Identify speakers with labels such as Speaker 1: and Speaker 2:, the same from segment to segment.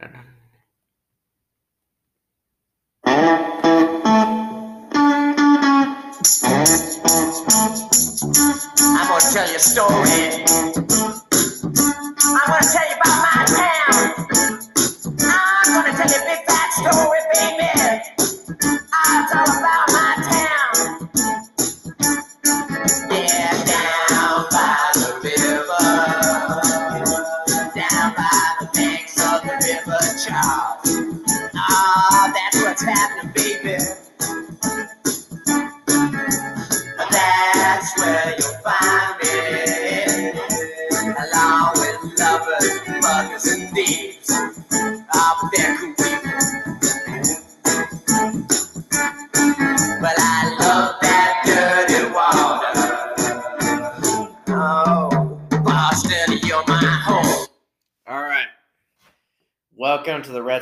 Speaker 1: I'm gonna tell you a story.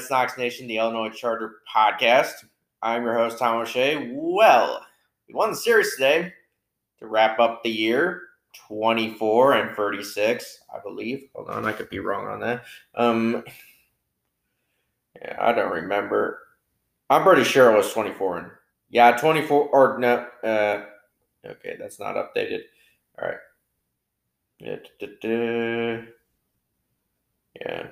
Speaker 2: Sox Nation, the Illinois Charter podcast. I'm your host, Tom O'Shea. Well, we won the series today to wrap up the year 24 and 36, I believe. Hold on, I could be wrong on that. Um, yeah, I don't remember. I'm pretty sure it was 24 and yeah, 24 or no. Uh, okay, that's not updated. All right. Yeah. da-da-da. Yeah.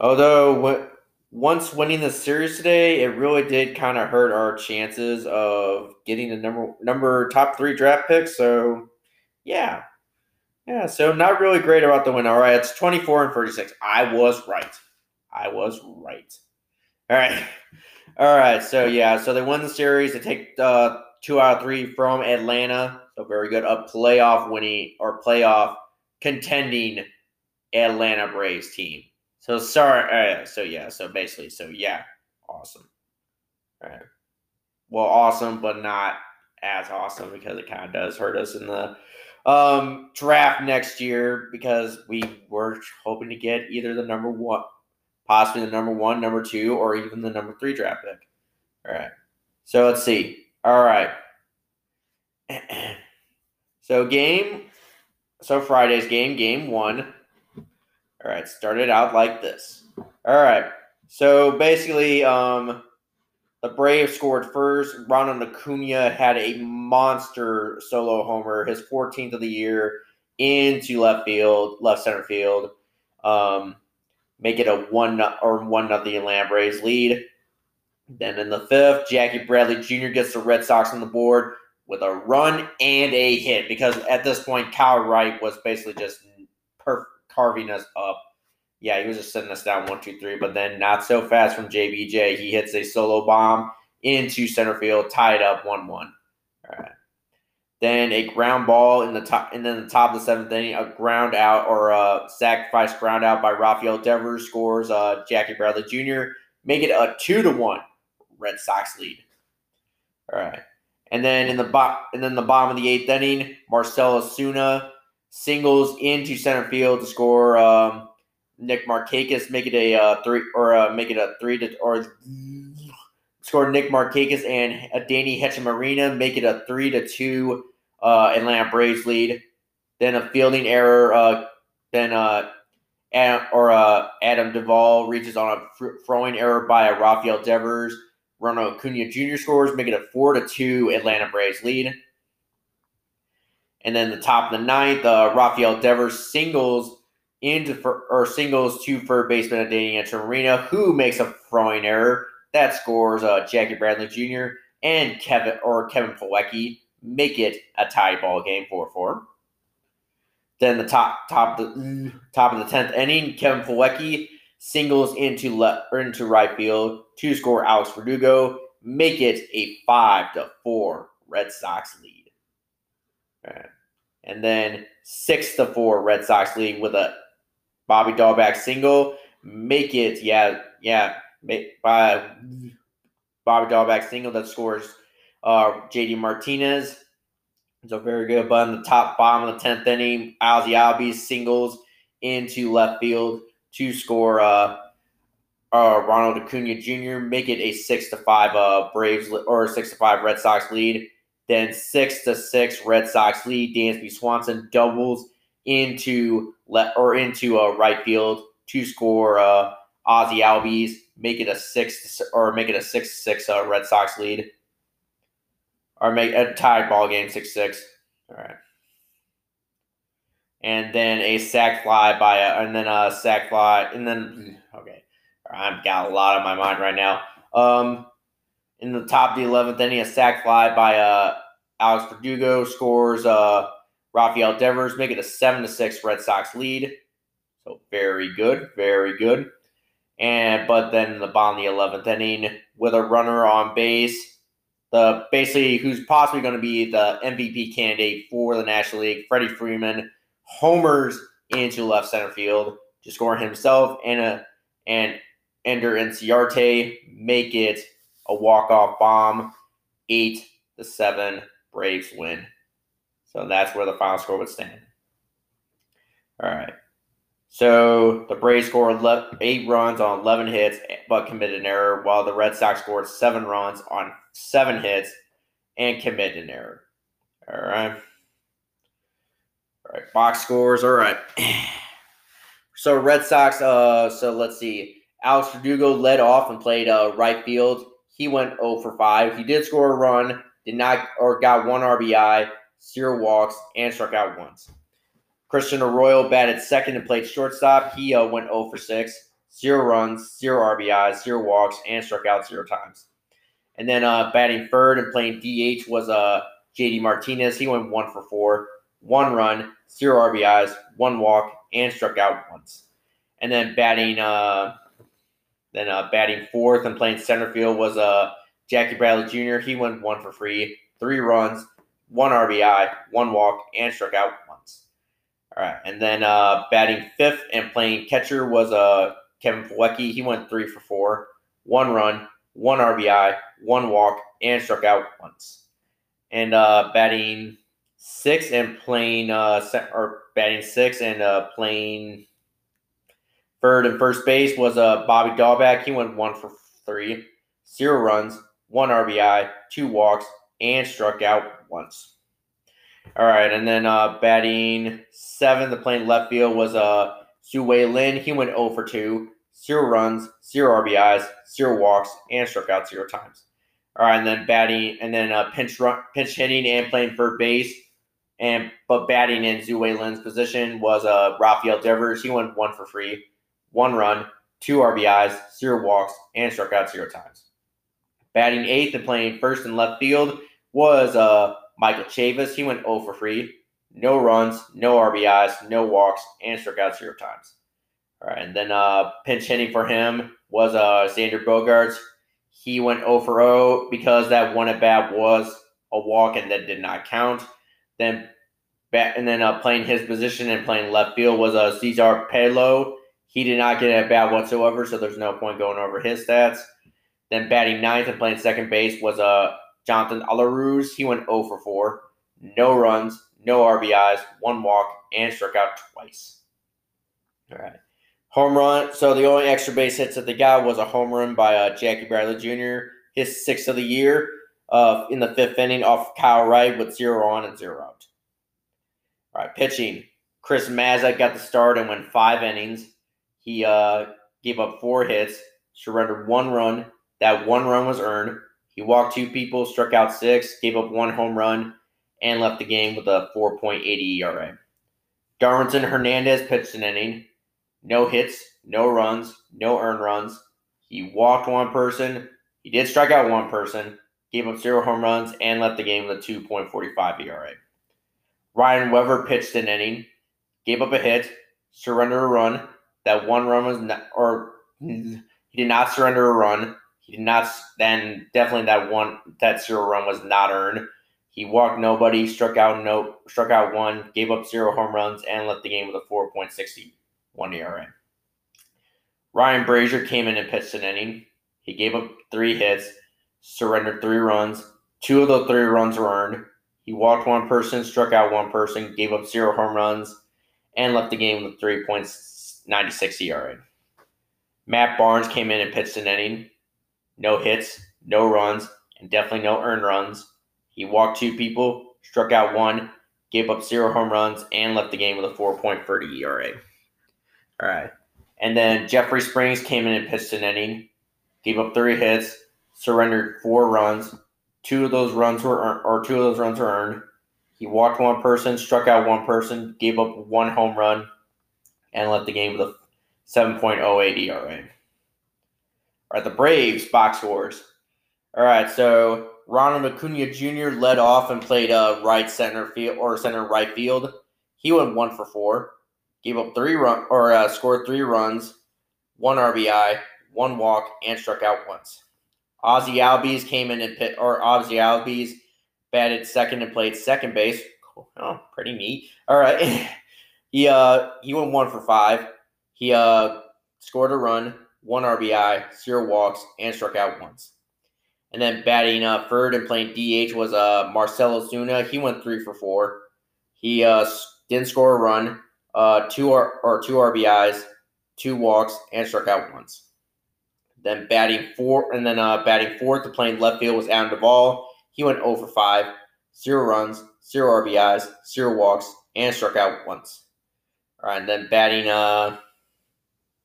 Speaker 2: Although what once winning the series today, it really did kind of hurt our chances of getting the number number top three draft picks. So yeah. Yeah. So not really great about the win. All right, it's 24 and 36. I was right. I was right. All right. All right. So yeah, so they won the series. They take uh, two out of three from Atlanta. So very good. A playoff winning or playoff contending Atlanta Braves team. So sorry. Uh, so yeah. So basically, so yeah, awesome. All right. Well, awesome, but not as awesome because it kind of does hurt us in the um, draft next year because we were hoping to get either the number one, possibly the number one, number two, or even the number three draft pick. All right. So let's see. All right. so game. So Friday's game, game one. All right, started out like this. All right. So basically, um, the Braves scored first. Ronald Acuna had a monster solo homer, his 14th of the year, into left field, left center field. Um, make it a one or one nothing Atlanta Braves lead. Then in the fifth, Jackie Bradley Jr. gets the Red Sox on the board with a run and a hit because at this point, Kyle Wright was basically just perf- carving us up. Yeah, he was just sending us down one, two, three, but then not so fast from JBJ. He hits a solo bomb into center field, tied up one one. All right. Then a ground ball in the top, and then the top of the seventh inning, a ground out or a sacrifice ground out by Rafael Devers scores uh, Jackie Bradley Jr. Make it a two to one Red Sox lead. All right. And then in the bo- and then the bottom of the eighth inning, Marcell Ozuna singles into center field to score um, Nick Markakis, make it a uh, three or uh, make it a three to or score Nick Markakis and uh, Danny Hechavarria, make it a three to two uh, Atlanta Braves lead. Then a fielding error. Uh, then uh, Adam, or uh, Adam Duvall reaches on a throwing error by Rafael Devers. Ronald Acuna Jr. scores, making it a four to two Atlanta Braves lead. And then the top of the ninth, uh, Rafael Devers singles into for, or singles to third baseman Danny Marina, who makes a throwing error that scores uh, Jackie Bradley Jr. and Kevin or Kevin Plawecki make it a tie ball game four four. Then the top top of the top of the tenth inning, Kevin Plawecki singles into left or into right field to score Alex Verdugo, make it a five to four Red Sox lead. And then six to four Red Sox lead with a Bobby Dalbec single, make it yeah yeah make by Bobby Dalbec single that scores uh, JD Martinez. So very good. But in the top bottom of the tenth inning, Ozzy Albies singles into left field to score uh, uh, Ronald Acuna Jr. Make it a six to five uh, Braves or six to five Red Sox lead. Then six to six Red Sox lead. Dansby Swanson doubles into left or into uh, right field to score uh, Ozzy Albies, make it a six or make it a six six uh, Red Sox lead, or make a tied ball game six six. All right, and then a sac fly by a, and then a sac fly, and then okay, I've got a lot on my mind right now. Um, in the top of the eleventh inning, a sac fly by uh Alex Verdugo scores uh Rafael Devers, make it a seven to six Red Sox lead. So very good, very good. And but then the bottom of the eleventh inning with a runner on base, the basically who's possibly going to be the MVP candidate for the National League, Freddie Freeman, homers into left center field to score himself and a and Ender Inciarte make it a walk off bomb, eight to seven. Braves win. So that's where the final score would stand. All right. So the Braves scored eight runs on 11 hits, but committed an error, while the Red Sox scored seven runs on seven hits and committed an error. All right. All right. Box scores. All right. So Red Sox. Uh. So let's see. Alex Verdugo led off and played uh, right field. He went 0 for 5. He did score a run, did not or got one RBI, zero walks, and struck out once. Christian Arroyo batted second and played shortstop. He uh, went 0 for 6, zero runs, zero RBIs, zero walks, and struck out zero times. And then uh, batting third and playing DH was uh, JD Martinez. He went 1 for 4, one run, zero RBIs, one walk, and struck out once. And then batting, uh, then uh, batting fourth and playing center field was uh, Jackie Bradley Jr. He went one for free, three runs, one RBI, one walk, and struck out once. All right, and then uh, batting fifth and playing catcher was uh, Kevin Plawecki. He went three for four, one run, one RBI, one walk, and struck out once. And uh, batting six and playing uh, or batting six and uh, playing third and first base was uh, Bobby Dalbec. He went one for three, zero runs, one RBI, two walks, and struck out once. All right, and then uh, batting seven, the playing left field was uh, Wei Lin. He went 0 for 2, zero runs, zero RBIs, zero walks, and struck out zero times. All right, and then batting, and then uh, pinch run, pinch hitting and playing third base, and but batting in Zhu Wei Lin's position was uh, Rafael Devers. He went one for free, one run, two RBIs, zero walks, and struck out zero times. Batting eighth and playing first and left field was uh, Michael Chavis. He went 0 for free. No runs, no RBIs, no walks, and struck out zero times. All right, and then uh, pinch hitting for him was uh, Xander Bogaerts. He went 0 for 0 because that one at bat was a walk and that did not count. Then bat, and then uh, playing his position and playing left field was uh, Cesar Puello. He did not get a bat whatsoever, so there's no point going over his stats. Then batting ninth and playing second base was uh, Jonathan Arauz. He went 0 for 4. No runs, no RBIs, one walk, and struck out twice. All right. Home run. So the only extra base hits that they got was a home run by uh, Jackie Bradley Jr., his sixth of the year uh, in the fifth inning off Kyle Wright with zero on and zero out. All right, pitching. Chris Mazza got the start and went five innings. He uh, gave up four hits, surrendered one run, that one run was earned. He walked two people, struck out six, gave up one home run, and left the game with a 4.80 ERA. Darwinzon Hernandez pitched an inning. No hits, no runs, no earned runs. He walked one person. He did strike out one person, gave up zero home runs, and left the game with a 2.45 ERA. Ryan Weber pitched an inning, gave up a hit, surrendered a run. That one run was not, or he did not surrender a run. He did not. Then definitely that one that zero run was not earned. He walked nobody, struck out no, struck out one, gave up zero home runs, and left the game with a 4.61 ERA. Ryan Brasier came in and pitched an inning. He gave up three hits, surrendered three runs. Two of the three runs were earned. He walked one person, struck out one person, gave up zero home runs, and left the game with three points. 96 ERA. Matt Barnes came in and pitched an inning, no hits, no runs, and definitely no earned runs. He walked two people, struck out one, gave up zero home runs, and left the game with a 4.30 ERA. All right. And then Jeffrey Springs came in and pitched an inning, gave up three hits, surrendered four runs. Two of those runs were or two of those runs were earned. He walked one person, struck out one person, gave up one home run, and left the game with a 7.08 ERA. All right, the Braves box scores. All right, so Ronald Acuna Jr. led off and played uh, right center field or center right field. He went one for four, gave up three run or uh, scored three runs, one RBI, one walk, and struck out once. Ozzy Albies came in and pit or Ozzy Albies batted second and played second base. Oh, pretty neat. All right. he uh he went one for five. He uh scored a run, one RBI, zero walks, and struck out once. And then batting uh, third and playing DH was uh Marcell Ozuna. He went three for four. He uh didn't score a run, uh two or, or two RBIs, two walks, and struck out once. Then batting four, and then uh, batting fourth to playing left field was Adam Duvall. He went 0 for 5, zero runs, zero RBIs, zero walks, and struck out once. All right, and then batting uh,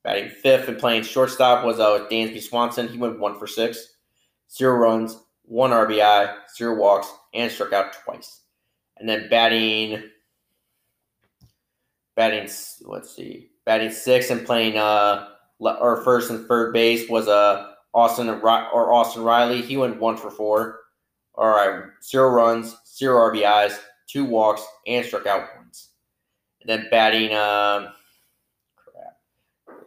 Speaker 2: batting fifth and playing shortstop was uh, Dansby Swanson. He went one for six, zero runs, one RBI, zero walks, and struck out twice. And then batting, batting, let's see, batting six and playing uh or first and third base was uh, Austin or Austin Riley. He went one for four. All right, zero runs, zero RBIs, two walks, and struck out once. Then batting, uh, crap.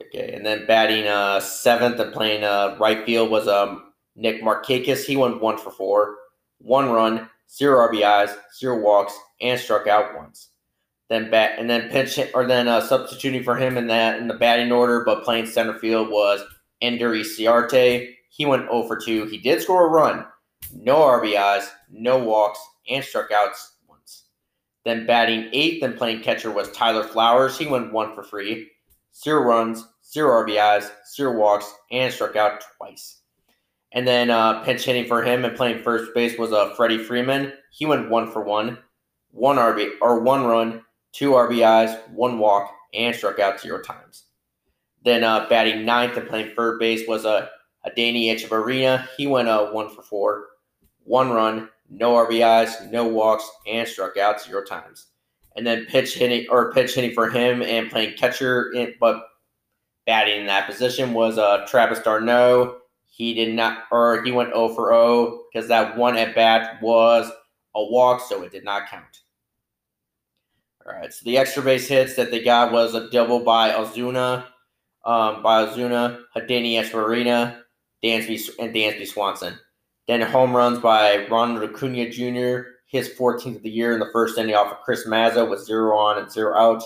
Speaker 2: Okay, and then batting uh, seventh and playing uh, right field was um, Nick Markakis. He went one for four, one run, zero RBIs, zero walks, and struck out once. Then bat and then pinch or then uh, substituting for him in that in the batting order, but playing center field was Ender Inciarte. He went 0 for 2. He did score a run, no RBIs, no walks, and struck outs once. Then batting eighth and playing catcher was Tyler Flowers. He went one for three, zero runs, zero RBIs, zero walks, and struck out twice. And then uh, pinch hitting for him and playing first base was uh, Freddie Freeman. He went one for one, one RB or one run, two RBIs, one walk, and struck out zero times. Then uh, batting ninth and playing third base was a uh, Adeiny Hechavarria. He went uh, one for four, one run, no RBIs, no walks, and struck out zero times. And then pitch hitting or pitch hitting for him and playing catcher, in, but batting in that position was uh, Travis d'Arnaud. He did not, or he went 0 for 0 because that one at bat was a walk, so it did not count. All right, so the extra base hits that they got was a double by Ozuna, um, by Ozuna, Adeiny Hechavarria, Dansby, and Dansby Swanson. Then home runs by Ronald Acuna Jr., his 14th of the year in the first inning off of Chris Mazza with zero on and zero out.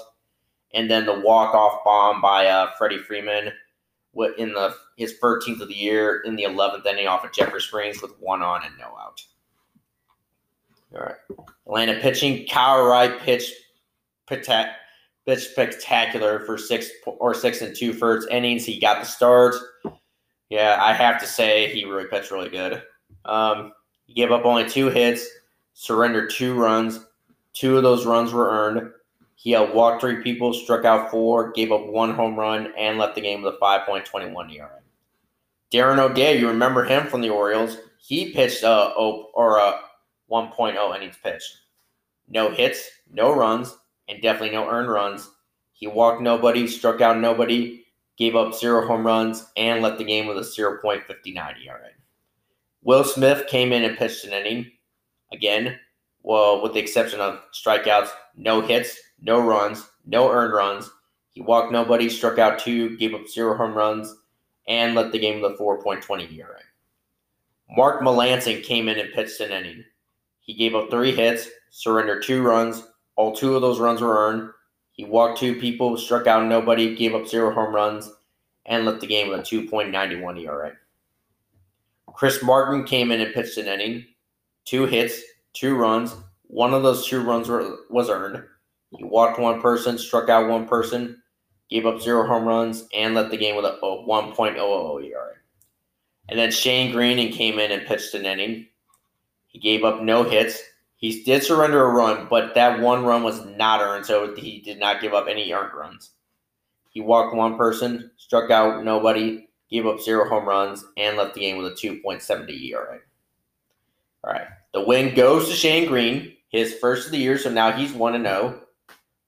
Speaker 2: And then the walk-off bomb by uh, Freddie Freeman in the his 13th of the year in the 11th inning off of Jeffrey Springs with one on and no out. All right. Atlanta pitching. Kyle Wright pitched pitch spectacular for six or six and two first innings. He got the start. Yeah, I have to say he really pitched really good. Um, he gave up only two hits, surrendered two runs. Two of those runs were earned. He walked three people, struck out four, gave up one home run, and left the game with a 5.21 ERA. Darren O'Day, you remember him from the Orioles. He pitched uh, or a 1.0 innings pitched. No hits, no runs, and definitely no earned runs. He walked nobody, struck out nobody, gave up zero home runs, and left the game with a 0.59 ERA. Will Smith came in and pitched an inning. Again, well, with the exception of strikeouts, no hits, no runs, no earned runs. He walked nobody, struck out two, gave up zero home runs, and left the game with a 4.20 ERA. Mark Melancon came in and pitched an inning. He gave up three hits, surrendered two runs, all two of those runs were earned. He walked two people, struck out nobody, gave up zero home runs, and left the game with a 2.91 ERA. Chris Martin came in and pitched an inning, two hits, two runs. One of those two runs were, was earned. He walked one person, struck out one person, gave up zero home runs, and left the game with a 1.00 ERA. And then Shane Greene came in and pitched an inning. He gave up no hits, he did surrender a run, but that one run was not earned, so he did not give up any earned runs. He walked one person, struck out nobody, gave up zero home runs, and left the game with a 2.70 ERA. All right. The win goes to Shane Greene, his first of the year, so now he's 1 0.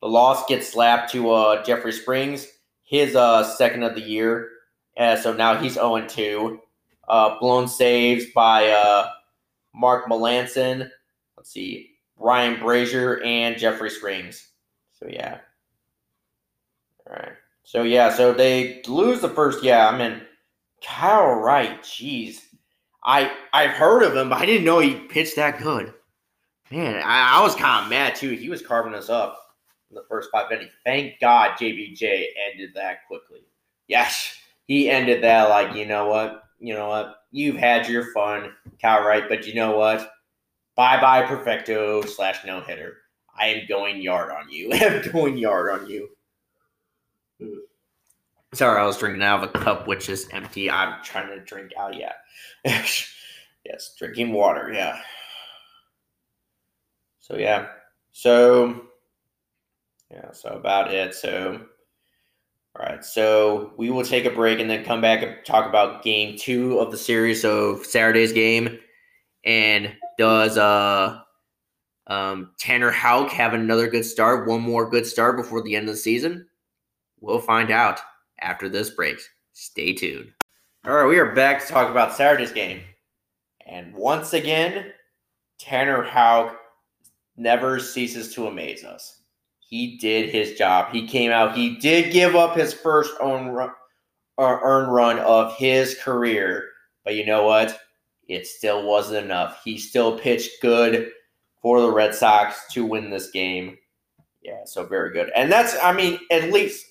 Speaker 2: The loss gets slapped to uh, Jeffrey Springs, his uh, second of the year. Uh, so now he's 0 2. Uh, blown saves by uh, Mark Melancon. Let's see. Ryan Brasier and Jeffrey Springs. So yeah. All right. So yeah, so they lose the first. Yeah, I mean, Kyle Wright. Jeez, I I've heard of him, but I didn't know he pitched that good. Man, I, I was kind of mad too. He was carving us up in the first five innings. Thank God JBJ ended that quickly. Yes, he ended that like you know what, you know what, you've had your fun, Kyle Wright, but you know what, bye bye perfecto slash no hitter. I am going yard on you. I'm going yard on you. Hmm. Sorry, I was drinking out of a cup which is empty. I'm trying to drink out. Yeah. yes, drinking water. Yeah. So, yeah. So, yeah, so about it. So, all right. So, we will take a break and then come back and talk about game two of the series. So, Saturday's game. And does uh um, Tanner Houck have another good start, one more good start before the end of the season? We'll find out after this break. Stay tuned. All right, we are back to talk about Saturday's game. And once again, Tanner Houck never ceases to amaze us. He did his job. He came out. He did give up his first own run, uh, run of his career. But you know what? It still wasn't enough. He still pitched good for the Red Sox to win this game. Yeah, so very good. And that's, I mean, at least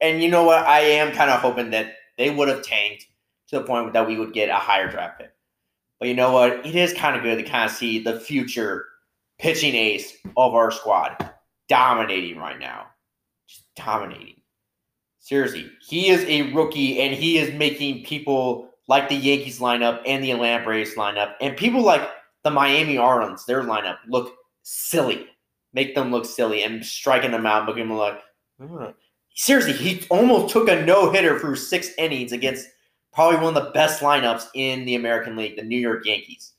Speaker 2: and you know what? I am kind of hoping that they would have tanked to the point that we would get a higher draft pick. But you know what? It is kind of good to kind of see the future pitching ace of our squad dominating right now. Just dominating. Seriously, he is a rookie and he is making people like the Yankees lineup and the Atlanta Braves lineup and people like the Miami Marlins, their lineup, look silly. Make them look silly and striking them out, looking like, hmm seriously, he almost took a no hitter through six innings against probably one of the best lineups in the American League, the New York Yankees.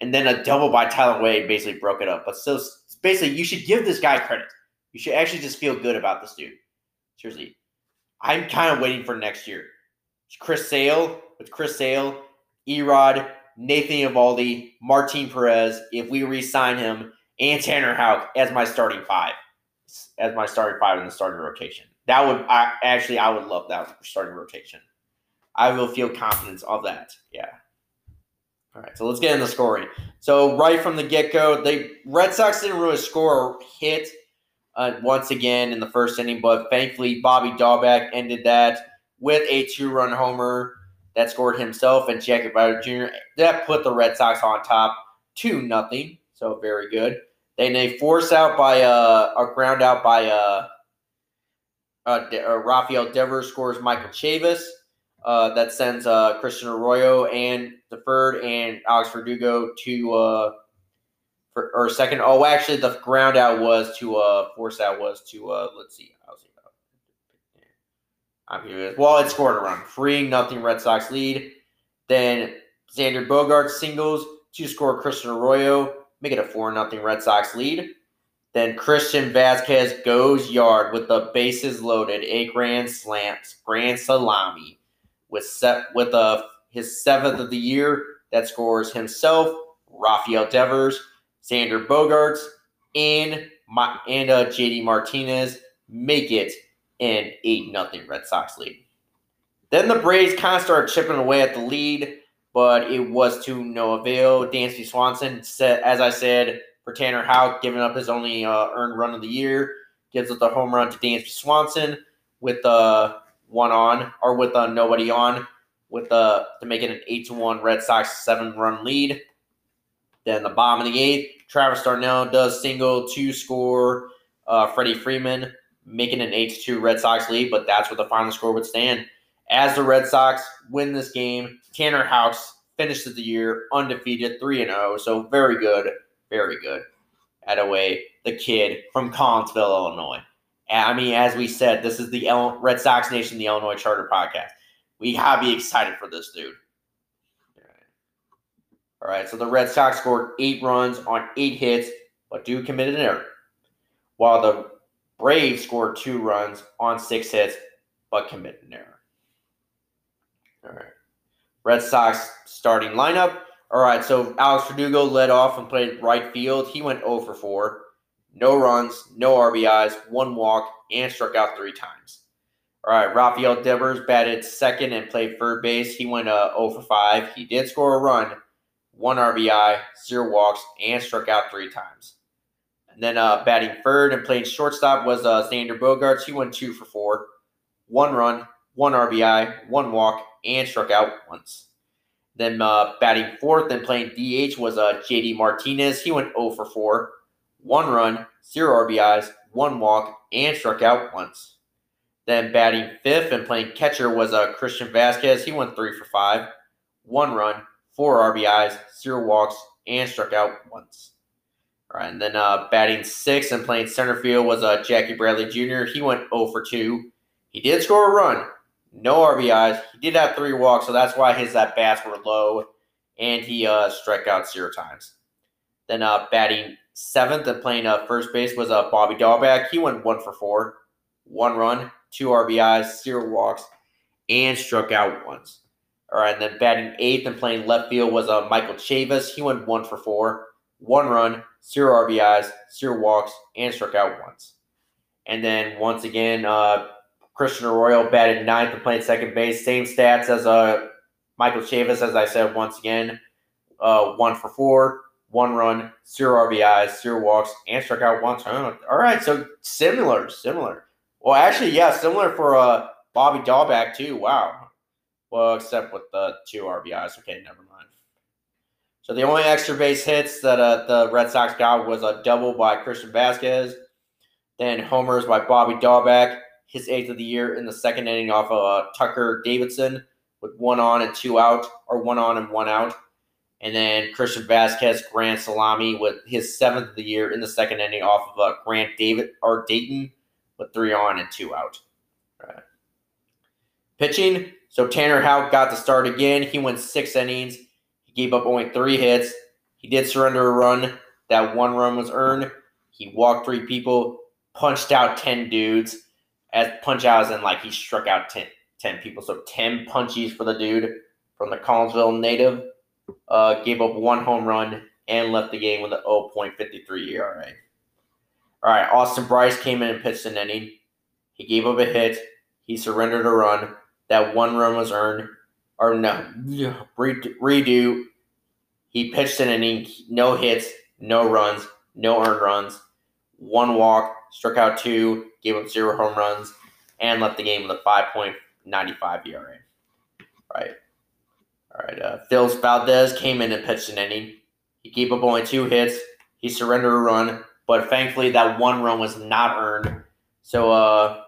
Speaker 2: And then a double by Tyler Wade basically broke it up. But so basically, you should give this guy credit. You should actually just feel good about this dude. Seriously. I'm kind of waiting for next year. Chris Sale, with Chris Sale, Erod, Nathan Eovaldi, Martin Perez, if we re-sign him, and Tanner Houck as my starting five, as my starting five in the starting rotation. That would I, actually I would love that starting rotation. I will feel confidence of that. Yeah. All right, so let's get into the scoring. So right from the get go, the Red Sox didn't really score a hit uh, once again in the first inning, but thankfully Bobby Dalbec ended that with a two-run homer that scored himself and Jackie Bauer Jr. That put the Red Sox on top, two nothing. So very good. Then a force out by uh, a ground out by uh, uh, De- uh, Rafael Devers scores Michael Chavis. Uh, that sends uh, Christian Arroyo and the third and Alex Verdugo to uh, for, or second. Oh, actually, the ground out was to uh, force out was to uh, let's see. I'll see. I'm here. Well, it scored a run. Three nothing Red Sox lead. Then Xander Bogaerts singles to score Christian Arroyo, make it a four nothing Red Sox lead. Then Christian Vazquez goes yard with the bases loaded, a grand slam, grand salami, with set with a his seventh of the year that scores himself, Rafael Devers, Xander Bogaerts, and and uh, JD Martinez make it an eight nothing Red Sox lead. Then the Braves kind of started chipping away at the lead, but it was to no avail. Dansby Swanson, as I said, for Tanner Houck, giving up his only uh, earned run of the year. Gives up the home run to Dansby Swanson with uh, one on or with uh, nobody on with uh, to make it an eight to one Red Sox seven run lead. Then the bottom of the eighth, Travis d'Arnaud does single to score uh, Freddie Freeman, making an eight to two Red Sox lead. But that's what the final score would stand. As the Red Sox win this game, Tanner Houck's finishes the year undefeated, three and zero. So very good very good. At away, the kid from Collinsville, Illinois. I mean, as we said, this is the El- Red Sox Nation, the Illinois Charter podcast. We gotta be excited for this dude. All right, so the Red Sox scored eight runs on eight hits, but Dude committed an error. While the Braves scored two runs on six hits, but committed an error. All right. Red Sox starting lineup. All right, so Alex Verdugo led off and played right field. He went 0 for 4. No runs, no RBIs, one walk, and struck out three times. All right, Rafael Devers batted second and played third base. He went uh, 0 for 5. He did score a run, one RBI, zero walks, and struck out three times. And then uh, batting third and playing shortstop was uh, Xander Bogaerts. He went 2 for 4. One run, one RBI, one walk, and struck out once. Then uh, batting fourth and playing DH was uh, JD Martinez. He went 0 for 4. One run, zero RBIs, one walk, and struck out once. Then batting fifth and playing catcher was uh, Christian Vazquez. He went 3 for 5. One run, four RBIs, zero walks, and struck out once. All right, and then uh, batting sixth and playing center field was uh, Jackie Bradley Jr. He went 0 for 2. He did score a run, no RBIs. He did have three walks, so that's why his at bats were low, and he uh, struck out zero times. Then uh, batting seventh and playing uh, first base was uh, Bobby Dalbec. He went one for four, one run, two RBIs, zero walks, and struck out once. All right, and then batting eighth and playing left field was uh, Michael Chavis. He went one for four, one run, zero RBIs, zero walks, and struck out once. And then once again, uh, Christian Arroyo batted ninth and played second base. Same stats as uh, Michael Chavis, as I said once again. Uh, one for four, one run, zero RBIs, zero walks, and struck out once. All right, so similar, similar. Well, actually, yeah, similar for uh, Bobby Dalbec too. Wow. Well, except with the two RBIs. Okay, never mind. So the only extra base hits that uh, the Red Sox got was a double by Christian Vazquez, then homers by Bobby Dalbec, his eighth of the year in the second inning off of uh, Tucker Davidson with one on and two out, or one on and one out. And then Christian Vazquez, grand salami with his seventh of the year in the second inning off of uh, Grant David or Dayton with three on and two out. Right. Pitching, so Tanner Houck got to start again. He went six innings. He gave up only three hits. He did surrender a run. That one run was earned. He walked three people, punched out 10 dudes. As punch out as in like he struck out 10, 10 people. So 10 punchies for the dude from the Collinsville native. Uh, gave up one home run and left the game with an 0.53 ERA. All right, Austin Brice came in and pitched an inning. He gave up a hit. He surrendered a run. That one run was earned. Or no, redo. He pitched an inning, no hits, no runs, no earned runs, one walk, struck out two, gave up zero home runs, and left the game with a 5.95 ERA. All right. All right. Uh, Phil Valdez came in and pitched an inning. He gave up only two hits. He surrendered a run, but thankfully that one run was not earned. So, uh,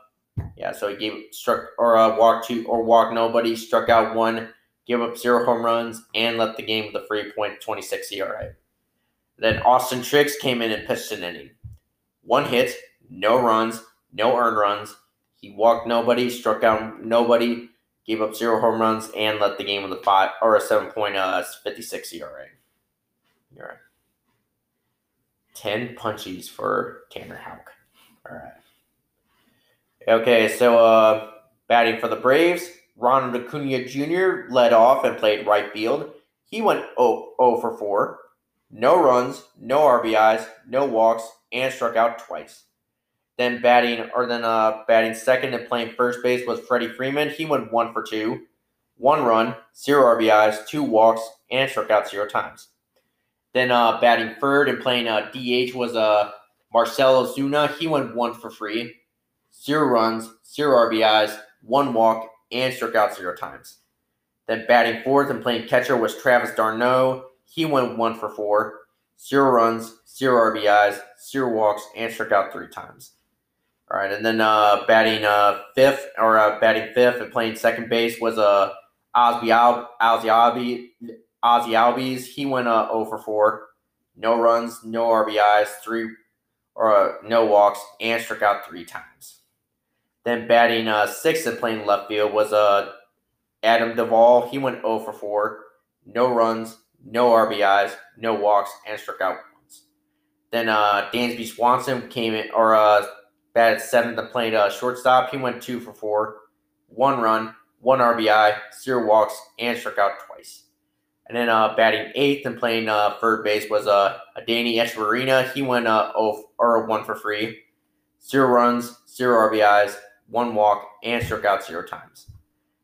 Speaker 2: yeah, so he gave struck or uh, walked two or walked nobody, struck out one, gave up zero home runs, and left the game with a 3.26 ERA. Then Austin Triggs came in and pitched an inning. One hit, no runs, no earned runs. He walked nobody, struck out nobody, gave up zero home runs, and led the game with a five or a seven point uh, fifty six ERA. ERA. Ten punchies for Tanner Houck. All right. Okay, so uh, batting for the Braves, Ronald Acuna Jr. led off and played right field. He went 0, 0 for 4. No runs, no RBIs, no walks, and struck out twice. Then batting or then uh batting second and playing first base was Freddie Freeman. He went one for two, one run, zero RBIs, two walks, and struck out zero times. Then uh batting third and playing uh DH was uh Marcell Ozuna. He went one for three, zero runs, zero RBIs, one walk, and struck out zero times. Then batting fourth and playing catcher was Travis d'Arnaud. He went one for four, zero runs, zero RBIs, zero walks, and struck out three times. All right, and then uh, batting uh, fifth or uh, batting fifth and playing second base was uh, Ozzy Al- Ozzy Albi Ozzy Albies. He went uh, 0 for 4. No runs, no RBIs, three or uh, no walks, and struck out three times. Then batting uh, sixth and playing left field was uh, Adam Duvall. He went 0 for 4, no runs, no RBIs, no walks, and struck out once. Then uh, Dansby Swanson came in, or uh, batted seventh and played uh, shortstop. He went 2 for 4, one run, one RBI, zero walks, and struck out twice. And then uh, batting eighth and playing uh, third base was uh, a Danny Hechavarria. He went uh, oh, or one for free, zero runs, zero RBIs, one walk, and struck out zero times.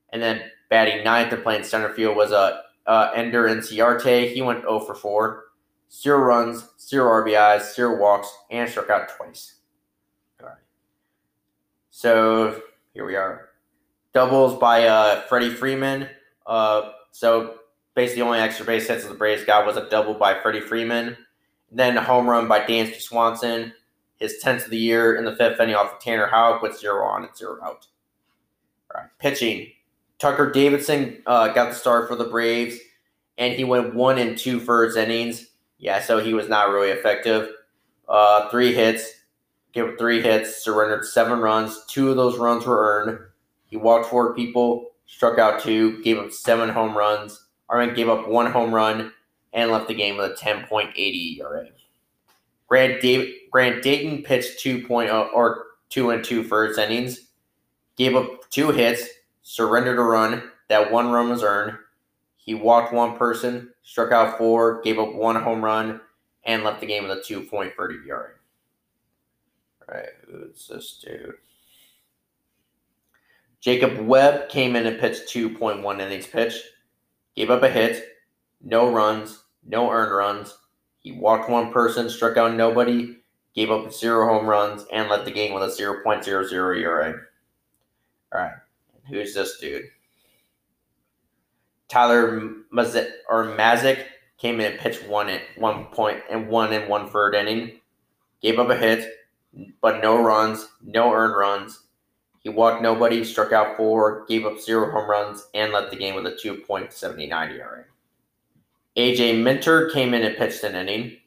Speaker 2: And then batting ninth and playing center field was uh, uh, Ender Inciarte. He went 0 for 4, zero runs, zero RBIs, zero walks, and struck out twice. So here we are. Doubles by uh, Freddie Freeman. Uh, so basically, the only extra base hits the Braves got was a double by Freddie Freeman. Then a home run by Dansby Swanson, his 10th of the year in the fifth inning off of Tanner Houck with zero on and zero out. All right, pitching. Tucker Davidson uh, got the start for the Braves, and he went one and two two first innings. Yeah, so he was not really effective. Uh, three hits, gave three hits, surrendered seven runs. Two of those runs were earned. He walked four people, struck out two, gave up seven home runs. Armin gave up one home run and left the game with a 10.80 ERA. Grant, Grant Dayton pitched 2.0 uh, or 2 and 2 first innings, gave up two hits, surrendered a run. That one run was earned. He walked one person, struck out four, gave up one home run, and left the game with a 2.30 ERA. Right, who's this dude? Jacob Webb came in and pitched 2.1 innings pitch, gave up a hit, no runs, no earned runs. He walked one person, struck out nobody, gave up zero home runs, and led the game with a 0.00 ERA. All right, who's this dude? Tyler Matzek or Matzek came in and pitched one at one point and one in one third inning, gave up a hit, but no runs, no earned runs, he walked nobody, struck out four, gave up zero home runs, and led the game with a 2.79 ERA. AJ Minter came in and pitched an inning,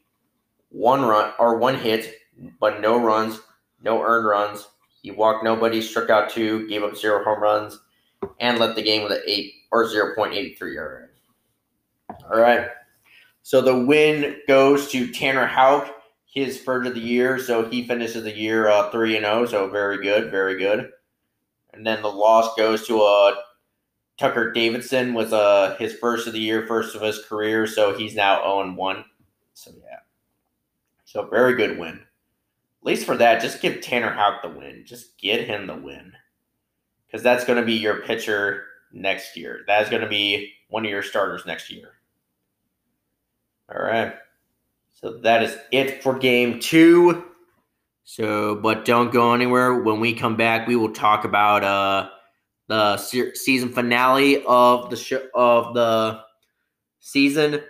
Speaker 2: one run or one hit, but no runs, no earned runs. He walked nobody, struck out two, gave up zero home runs, and led the game with an eight or 0.83 ERA. All right. So the win goes to Tanner Houck, his third of the year. So he finishes the year uh, 3 and 0. So very good, very good and then the loss goes to uh, Tucker Davidson was uh, his first of the year, first of his career, so he's now 0 and 1. So yeah. So very good win. At least for that, just give Tanner Houck the win. Just get him the win. Because that's going to be your pitcher next year. That is going to be one of your starters next year. All right. So that is it for game two. So, but don't go anywhere. When we come back, we will talk about uh the se- season finale of the show of the season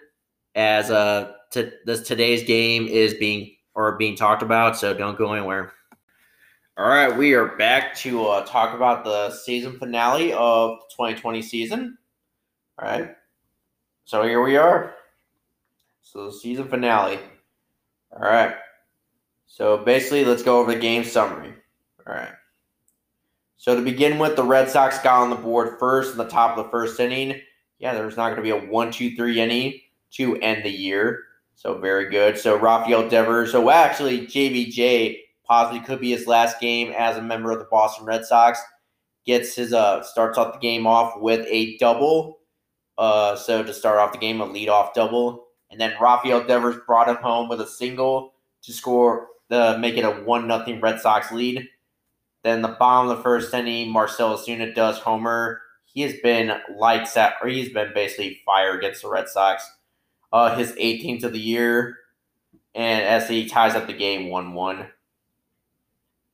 Speaker 2: as uh t- this today's game is being or being talked about. So don't go anywhere. All right, we are back to uh, talk about the season finale of 2020 season. All right, so here we are. So the season finale. All right. So basically, let's go over the game summary. All right. So to begin with, the Red Sox got on the board first in the top of the first inning. Yeah, there's not going to be a one, two, three inning to end the year. So very good. So Rafael Devers. So actually, JBJ possibly could be his last game as a member of the Boston Red Sox. Gets his uh starts off the game off with a double. Uh, so to start off the game, a leadoff double, and then Rafael Devers brought him home with a single to score the make it a one nothing Red Sox lead. Then the bottom of the first inning, Marcell Ozuna does homer. He has been lights out, or he's been basically fire against the Red Sox. Uh, his 18th of the year, and as he ties up the game 1 1.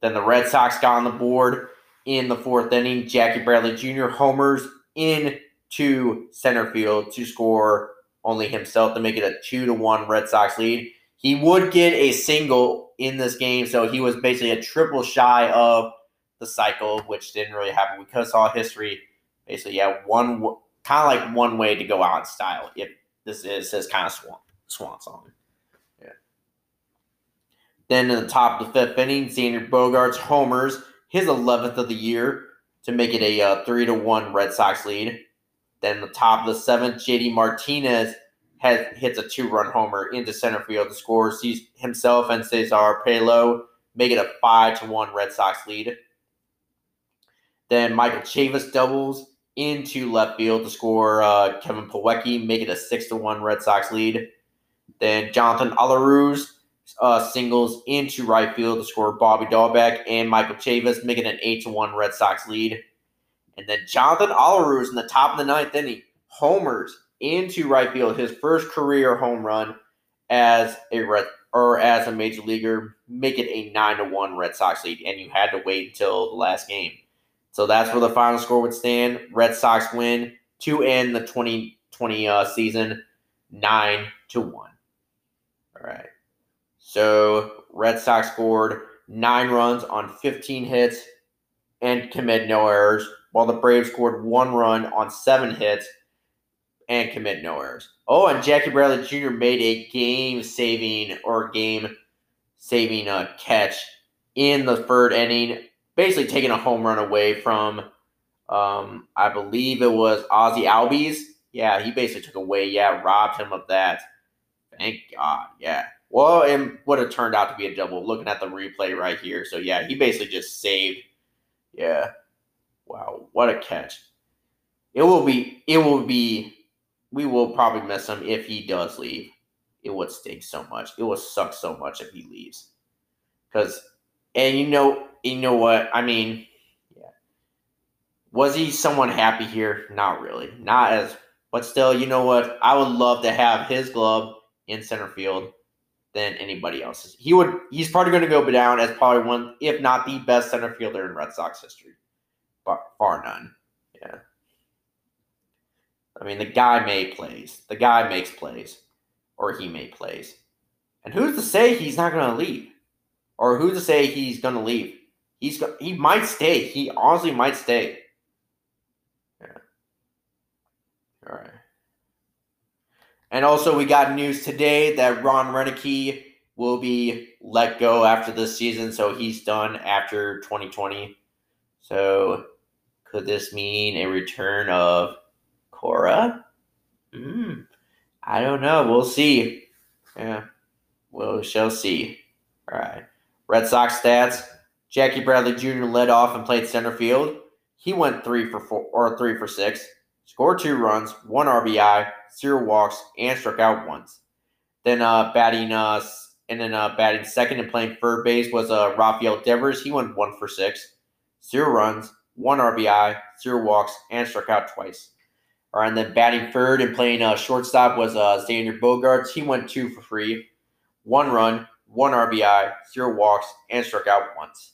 Speaker 2: Then the Red Sox got on the board in the fourth inning. Jackie Bradley Jr. homers in to center field to score only himself to make it a 2 to 1 Red Sox lead. He would get a single in this game, so he was basically a triple shy of the cycle, which didn't really happen because all history. Basically, yeah, one kind of like one way to go out in style. If this is his kind of swan swan song. Yeah. Then in the top of the fifth inning, Xander Bogaerts homers his 11th of the year to make it a uh, three to one Red Sox lead. Then the top of the seventh, JD Martinez has hits a two run homer into center field to score sees himself and Cesar Puello make it a five to one Red Sox lead. Then Michael Chavis doubles into left field to score uh, Kevin Plawecki, make it a six to one Red Sox lead. Then Jonathan Arauz uh, singles into right field to score Bobby Dalbec and Michael Chavis, making an eight to one Red Sox lead. And then Jonathan Arauz in the top of the ninth inning homers into right field, his first career home run as a red or as a major leaguer, make it a nine to one Red Sox lead, and you had to wait until the last game. So that's where the final score would stand. Red Sox win to end the 2020 uh, season nine to one. All right. So Red Sox scored nine runs on 15 hits and committed no errors, while the Braves scored one run on seven hits and commit no errors. Oh, and Jackie Bradley Jr. made a game saving or game saving uh, catch in the third inning, basically taking a home run away from, um, I believe it was Ozzie Albies. Yeah, he basically took away, yeah, robbed him of that. Thank God, yeah. Well, it would have turned out to be a double. Looking at the replay right here, so yeah, he basically just saved. Yeah, wow, what a catch! It will be, it will be we will probably miss him if he does leave. It would stink so much. It would suck so much if he leaves. Because, and you know, you know what? I mean, yeah. Was he someone happy here? Not really. Not as, but still, you know what? I would love to have his glove in center field than anybody else's. He would. He's probably going to go down as probably one, if not the best center fielder in Red Sox history, but far none. Yeah. I mean, the guy may plays. The guy makes plays, or he may plays. And who's to say he's not going to leave, or who's to say he's going to leave? He's go- he might stay. He honestly might stay. Yeah. All right. And also, we got news today that Ron Roenicke will be let go after this season, so he's done after 2020. So, could this mean a return of Cora? Hmm. I don't know. We'll see. Yeah. We shall see. All right. Red Sox stats. Jackie Bradley Jr. led off and played center field. He went three for four or three for six. Scored two runs, one RBI, zero walks, and struck out once. Then uh, batting uh, and then uh, batting second and playing third base was uh, Rafael Devers. He went one for six, zero runs, one RBI, zero walks, and struck out twice. All right, and then batting third and playing uh, shortstop was uh, Xander Bogaerts. He went two for three, one run, one RBI, zero walks, and struck out once.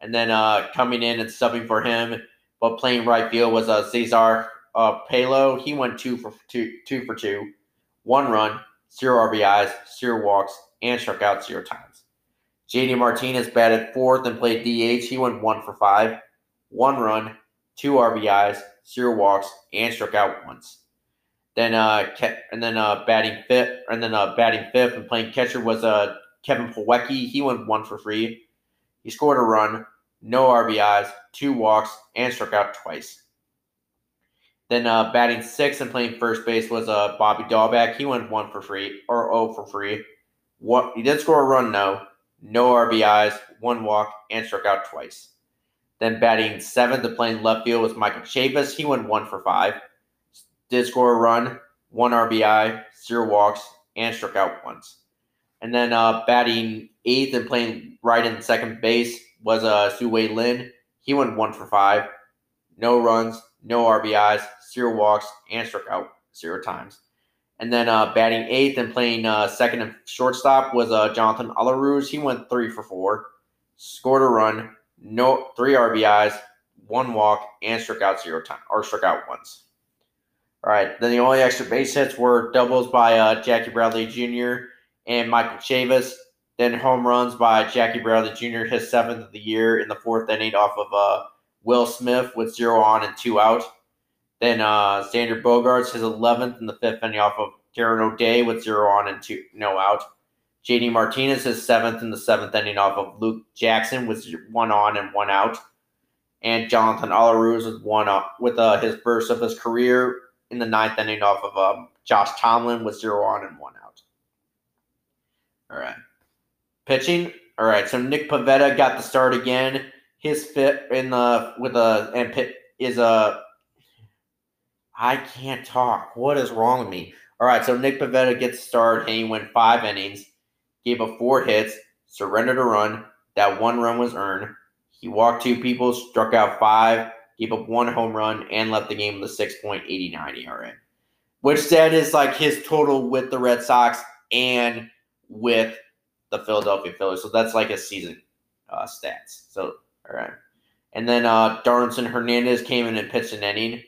Speaker 2: And then uh, coming in and subbing for him, but playing right field was uh, Cesar uh, Puello. He went two for two, two for two, one run, zero RBIs, zero walks, and struck out zero times. JD Martinez batted fourth and played DH. He went one for five, one run, two RBIs, zero walks, and struck out once. Then uh, and then uh, batting fifth, and then uh, batting fifth and playing catcher was uh Kevin Plawecki. He went one for three. He scored a run, no RBIs, two walks, and struck out twice. Then uh, batting sixth and playing first base was uh, Bobby Dalbec. He went one for free or oh for free. What he did score a run though, no RBIs, one walk, and struck out twice. Then batting seventh to playing left field was Michael Chavis. He went one for five. Did score a run, one RBI, zero walks, and struck out once. And then uh, batting eighth and playing right in second base was uh, Tzu-Wei Lin. He went one for five. No runs, no RBIs, zero walks, and struck out zero times. And then uh, batting eighth and playing uh, second and shortstop was uh, Jonathan Arauz. He went three for four, scored a run, no three RBIs, one walk, and struck out zero time or struck out once. All right. Then the only extra base hits were doubles by uh, Jackie Bradley Jr. and Michael Chavis. Then home runs by Jackie Bradley Jr. his seventh of the year in the fourth inning off of uh, Will Smith with zero on and two out. Then uh, Xander Bogaerts his eleventh in the fifth inning off of Darren O'Day with zero on and two no out. JD Martinez his seventh in the seventh inning off of Luke Jackson with one on and one out, and Jonathan Arauz was one up with uh, his first of his career in the ninth inning off of um, Josh Tomlin with zero on and one out. All right, pitching. All right, so Nick Pivetta got the start again. His fit in the with a and pit is a. I can't talk. What is wrong with me? All right, so Nick Pivetta gets started and he went five innings, gave up four hits, surrendered a run. That one run was earned. He walked two people, struck out five, gave up one home run, and left the game with a 6.89 ERA. Which that is like his total with the Red Sox and with the Philadelphia Phillies. So that's like a season uh, stats. So, all right. And then uh, Darwinzon Hernandez came in and pitched an inning.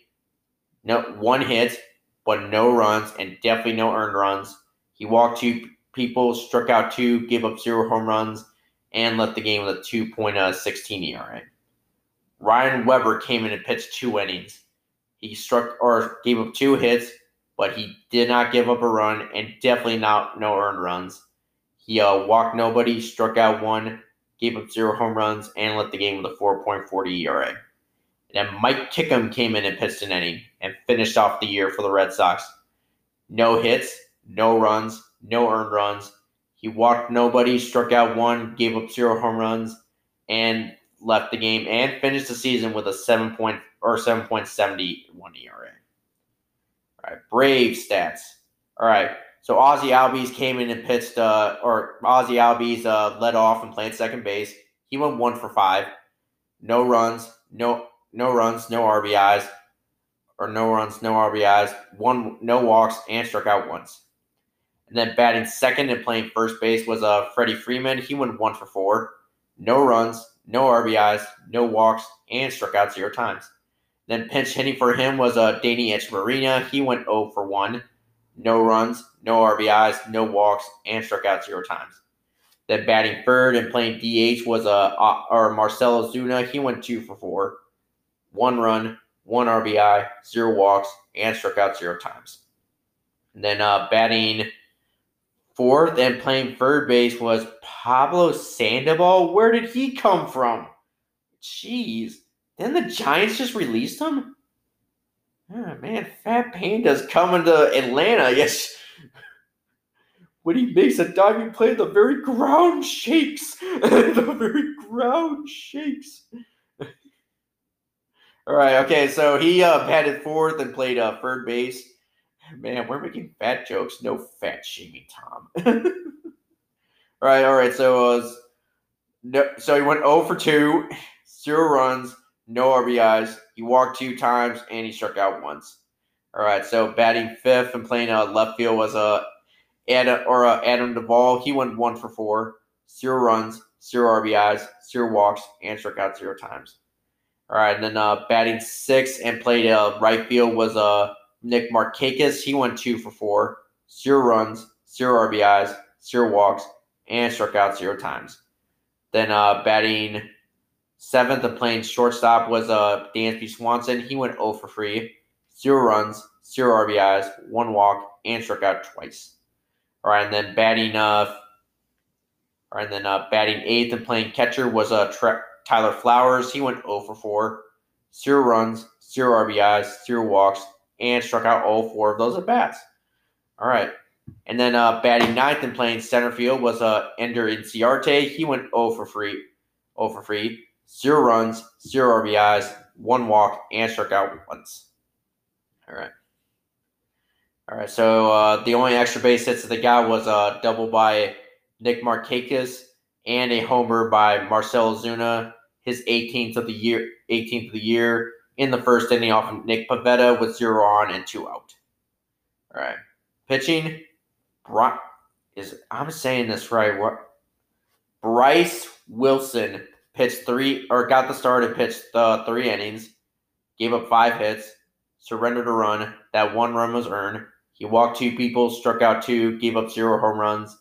Speaker 2: No, one hit, but no runs and definitely no earned runs. He walked two people, struck out two, gave up zero home runs, and left the game with a 2.16 ERA. Ryan Weber came in and pitched two innings. He struck or gave up two hits, but he did not give up a run and definitely not no earned runs. He uh, walked nobody, struck out one, gave up zero home runs, and left the game with a 4.40 ERA. And Mike Kickham came in and pitched an inning and finished off the year for the Red Sox. No hits, no runs, no earned runs. He walked nobody, struck out one, gave up zero home runs, and left the game and finished the season with a seven point or seven point seventy one ERA. All right, Brave stats. All right, so Ozzie Albies came in and pitched, uh, or Ozzie Albies uh, led off and played second base. He went one for five, no runs, no no runs, no RBIs, or no runs, no RBIs, one no walks, and struck out once. And then batting second and playing first base was uh, Freddie Freeman. He went one for four, no runs, no RBIs, no walks, and struck out zero times. Then pinch hitting for him was uh, Danny Marina. He went 0 for 1, no runs, no RBIs, no walks, and struck out zero times. Then batting third and playing DH was uh, or Marcell Ozuna. He went two for four, one run, one RBI, zero walks, and struck out zero times. And then uh, batting fourth and playing third base was Pablo Sandoval. Where did he come from? Jeez. Then the Giants just released him? Oh, man, Fat Panda's coming to Atlanta. Yes. When he makes a diving play, the very ground shakes. the very ground shakes. All right. Okay. So he uh, batted fourth and played uh, third base. Man, we're making fat jokes. No fat shaming, Tom. all right. All right. So uh, no, so he went 0 for 2, zero runs, no RBIs. He walked two times and he struck out once. All right. So batting fifth and playing uh, left field was uh, Adam or uh, Adam Duvall. He went one for four, zero runs, zero RBIs, zero walks, and struck out zero times. All right, and then uh, batting six and played uh, right field was uh, Nick Markakis. He went two for four, zero runs, zero RBIs, zero walks, and struck out zero times. Then uh, batting seventh and playing shortstop was uh, Dansby Swanson. He went 0 for 3, zero runs, zero RBIs, one walk, and struck out twice. All right, and then batting uh, all right, and then uh, batting eighth and playing catcher was uh, Tre- Tyler Flowers, he went 0 for 4, zero runs, zero RBIs, zero walks, and struck out all four of those at bats. All right. And then uh, batting ninth and playing center field was uh, Ender Inciarte. He went 0 for 3, 0 for 3, zero runs, zero RBIs, one walk, and struck out once. All right. All right. So uh, the only extra base hits that they got was a uh, double by Nick Markakis and a homer by Marcell Ozuna his 18th of the year, 18th of the year in the first inning off of Nick Pivetta with zero on and two out. All right, pitching. Is I'm saying this right? What? Bryse Wilson pitched three or got the start and pitched the three innings, gave up five hits, surrendered a run. That one run was earned. He walked two people, struck out two, gave up zero home runs,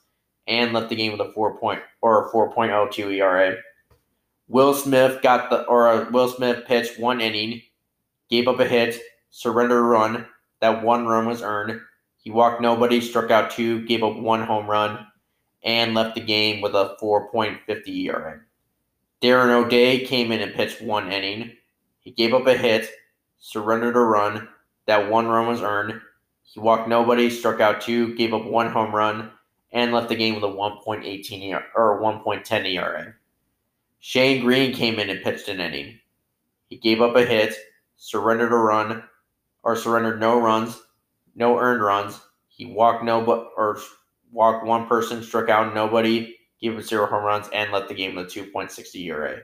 Speaker 2: and left the game with a four point or a 4.02 ERA. Will Smith got the or uh, Will Smith pitched one inning, gave up a hit, surrendered a run. That one run was earned. He walked nobody, struck out two, gave up one home run, and left the game with a 4.50 ERA. Darren O'Day came in and pitched one inning. He gave up a hit, surrendered a run. That one run was earned. He walked nobody, struck out two, gave up one home run, and left the game with a 1.18 ERA, or 1.10 ERA. Shane Greene came in and pitched an inning. He gave up a hit, surrendered a run, or surrendered no runs, no earned runs. He walked no or walked one person, struck out nobody, gave up zero home runs, and left the game with a 2.60 ERA.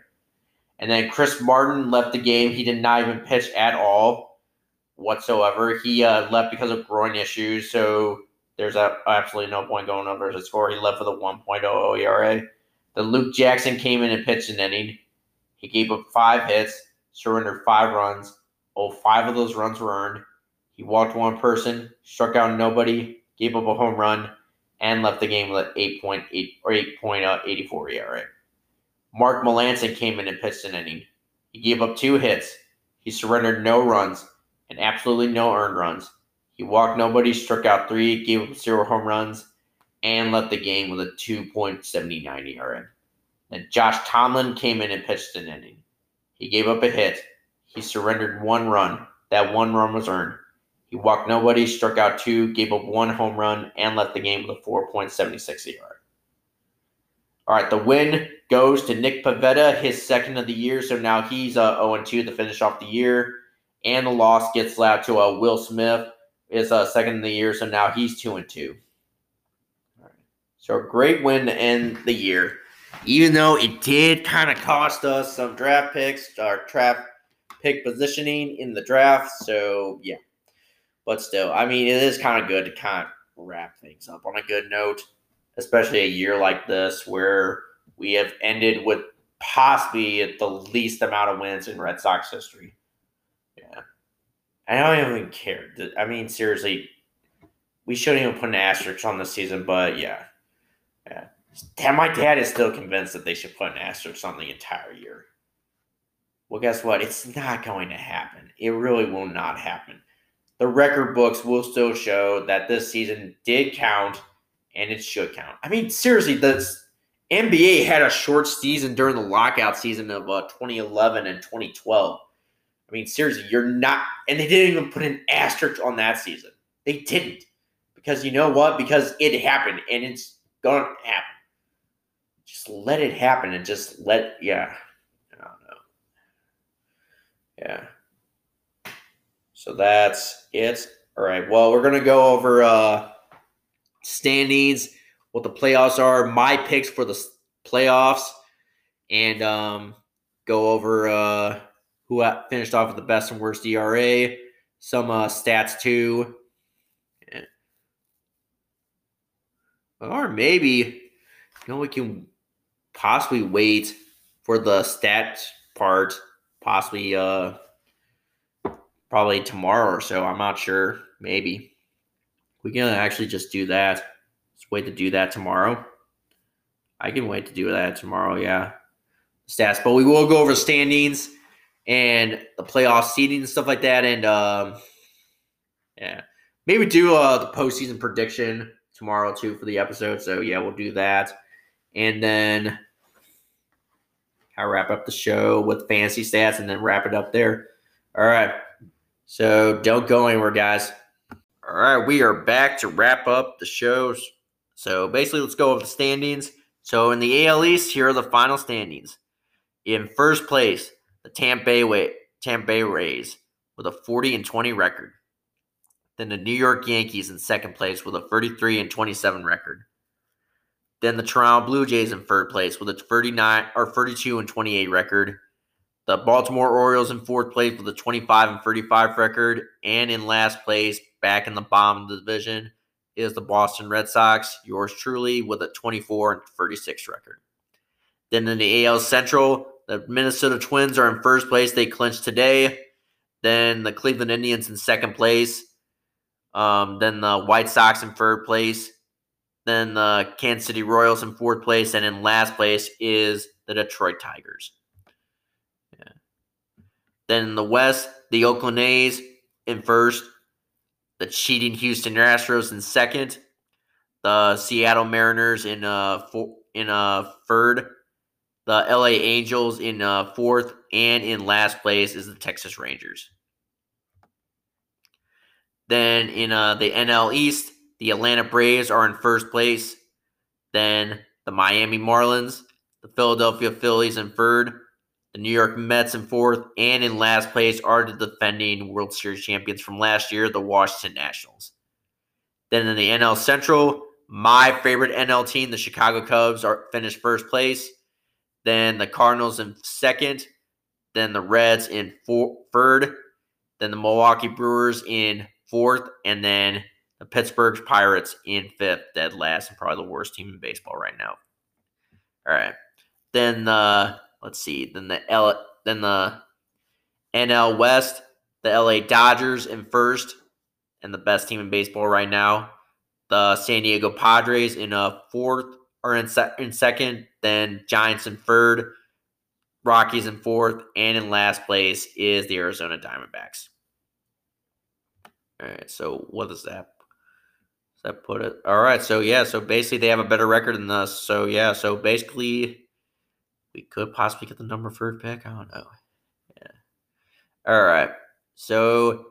Speaker 2: And then Chris Martin left the game. He did not even pitch at all whatsoever. He uh, left because of groin issues, so there's absolutely no point going over his score. He left with a 1.00 ERA. The Luke Jackson came in and pitched an inning. He gave up five hits, surrendered five runs. Oh, five of those runs were earned. He walked one person, struck out nobody, gave up a home run, and left the game with an 8.8 or 8.84 uh, ERA. Mark Melancon came in and pitched an inning. He gave up two hits. He surrendered no runs and absolutely no earned runs. He walked nobody, struck out three, gave up zero home runs, and left the game with a 2.79 ERA. Then Josh Tomlin came in and pitched an inning. He gave up a hit. He surrendered one run. That one run was earned. He walked nobody, struck out two, gave up one home run, and left the game with a 4.76 ERA. All right, the win goes to Nick Pivetta, his second of the year. So now he's uh, 0 2 to finish off the year. And the loss gets out to uh, Will Smith, is uh, second of the year. So now he's 2 and 2. So a great win to end the year. Even though it did kind of cost us some draft picks, our draft pick positioning in the draft. So yeah. But still, I mean, it is kind of good to kind of wrap things up on a good note especially a year like this where we have ended with possibly the least amount of wins in Red Sox history. Yeah. I don't even care. I mean, seriously, we shouldn't even put an asterisk on the season, but yeah. Yeah. My dad is still convinced that they should put an asterisk on the entire year. Well, guess what? It's not going to happen. It really will not happen. The record books will still show that this season did count and it should count. I mean, seriously, the NBA had a short season during the lockout season of uh, 2011 and 2012. I mean, seriously, you're not, and they didn't even put an asterisk on that season. They didn't. Because you know what? Because it happened and it's to happen. Just let it happen and just let, yeah. I don't know. Yeah. So that's it. All right. Well, we're to go over, uh, standings, what the playoffs are, my picks for the playoffs, and um, go over uh, who finished off with the best and worst ERA, some uh, stats too. Or maybe, you know, we can possibly wait for the stats part, possibly uh, probably tomorrow or so. I'm not sure. Maybe. We can actually just do that. Wait to do that tomorrow. I can wait to do that tomorrow. Yeah, stats, but we will go over standings and the playoff seeding and stuff like that, and um, yeah, maybe do uh the postseason prediction tomorrow too for the episode. So yeah, we'll do that, and then I wrap up the show with fancy stats, and then wrap it up there. All right, so don't go anywhere, guys. All right, we are back to wrap up the shows. So basically, let's go over the standings. So in the AL East, here are the final standings. In first place, the Tampa Bay, Tampa Bay Rays with a 40 and 20 record. Then the New York Yankees in second place with a 33 and 27 record. Then the Toronto Blue Jays in third place with a 39 or 32 and 28 record. The Baltimore Orioles in fourth place with a 25 and 35 record. And in last place, back in the bottom of the division, is the Boston Red Sox, yours truly, with a 24 and 36 record. Then in the AL Central, the Minnesota Twins are in first place. They clinched today. Then the Cleveland Indians in second place. Um, then the White Sox in third place. Then the Kansas City Royals in fourth place. And in last place is the Detroit Tigers. Then in the West, the Oakland A's in first, the cheating Houston Astros in second, the Seattle Mariners in uh four, in uh third, the LA Angels in uh fourth, and in last place is the Texas Rangers. Then in uh the NL East, the Atlanta Braves are in first place. Then the Miami Marlins, the Philadelphia Phillies in third, the New York Mets in fourth, and in last place are the defending World Series champions from last year, the Washington Nationals. Then in the NL Central, my favorite NL team, the Chicago Cubs, are finished first place. Then the Cardinals in second. Then the Reds in four, third. Then the Milwaukee Brewers in fourth, and then the Pittsburgh Pirates in fifth, dead last, and probably the worst team in baseball right now. All right. Then the let's see. Then the L. Then the NL West, the LA Dodgers in first, and the best team in baseball right now. The San Diego Padres in a fourth or in, se- in second. Then Giants in third. Rockies in fourth, and in last place is the Arizona Diamondbacks. All right, so what does that does that put it? All right, so yeah, so basically they have a better record than us. So yeah, so basically we could possibly get the number third pick. I don't know. Yeah. All right, so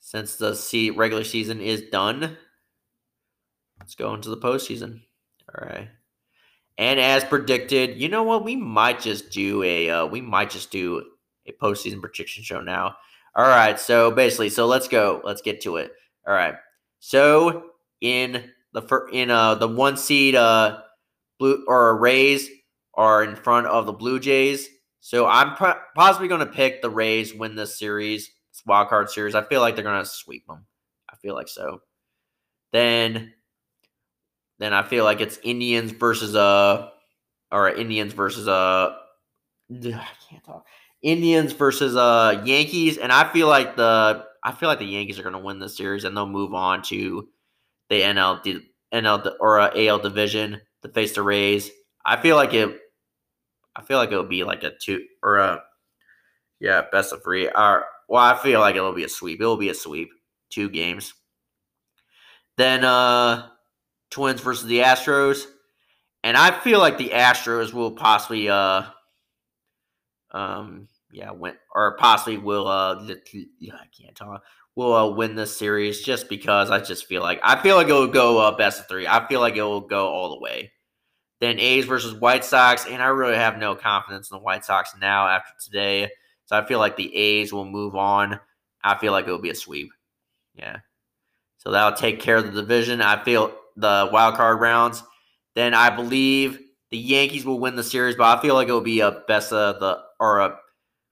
Speaker 2: since the se- regular season is done, let's go into the postseason. All right. And as predicted, you know what? We might just do a uh, we might just do a postseason prediction show now. All right, so basically, so let's go. Let's get to it. All right. So in the fir- in uh the one seed uh blue or Rays are in front of the Blue Jays. So I'm possibly going to pick the Rays win this series, this wild card series. I feel like they're going to sweep them. I feel like so. Then then I feel like it's Indians versus uh or Indians versus uh I can't talk. Indians versus uh Yankees, and I feel like the I feel like the Yankees are going to win this series, and they'll move on to the NL NL or uh, AL division to face the Rays. I feel like it. I feel like it'll be like a two or a yeah best of three. Or well, I feel like it'll be a sweep. It'll be a sweep, two games. Then uh Twins versus the Astros, and I feel like the Astros will possibly uh um yeah win or possibly will uh I can't talk will uh, win this series just because I just feel like I feel like it will go uh, best of three. I feel like it will go all the way. Then A's versus White Sox, and I really have no confidence in the White Sox now after today. So I feel like the A's will move on. I feel like it will be a sweep. Yeah. So that'll take care of the division. I feel the wild card rounds. Then I believe the Yankees will win the series, but I feel like it will be a best of the or a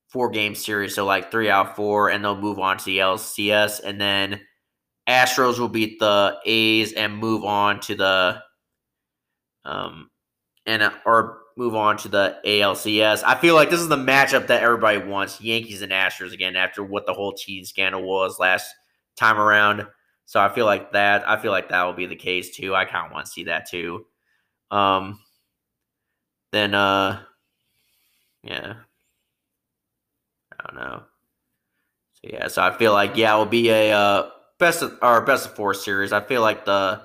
Speaker 2: four game series, so like three out four, and they'll move on to the LCS, and then Astros will beat the A's and move on to the um and uh, or move on to the ALCS. I feel like this is the matchup that everybody wants: Yankees and Astros again after what the whole cheese scandal was last time around. So I feel like that. I feel like that will be the case too. I kind of want to see that too. Um. Then uh. Yeah. Don't know. So yeah. So I feel like yeah, it will be a uh, best of or best of four series. I feel like the.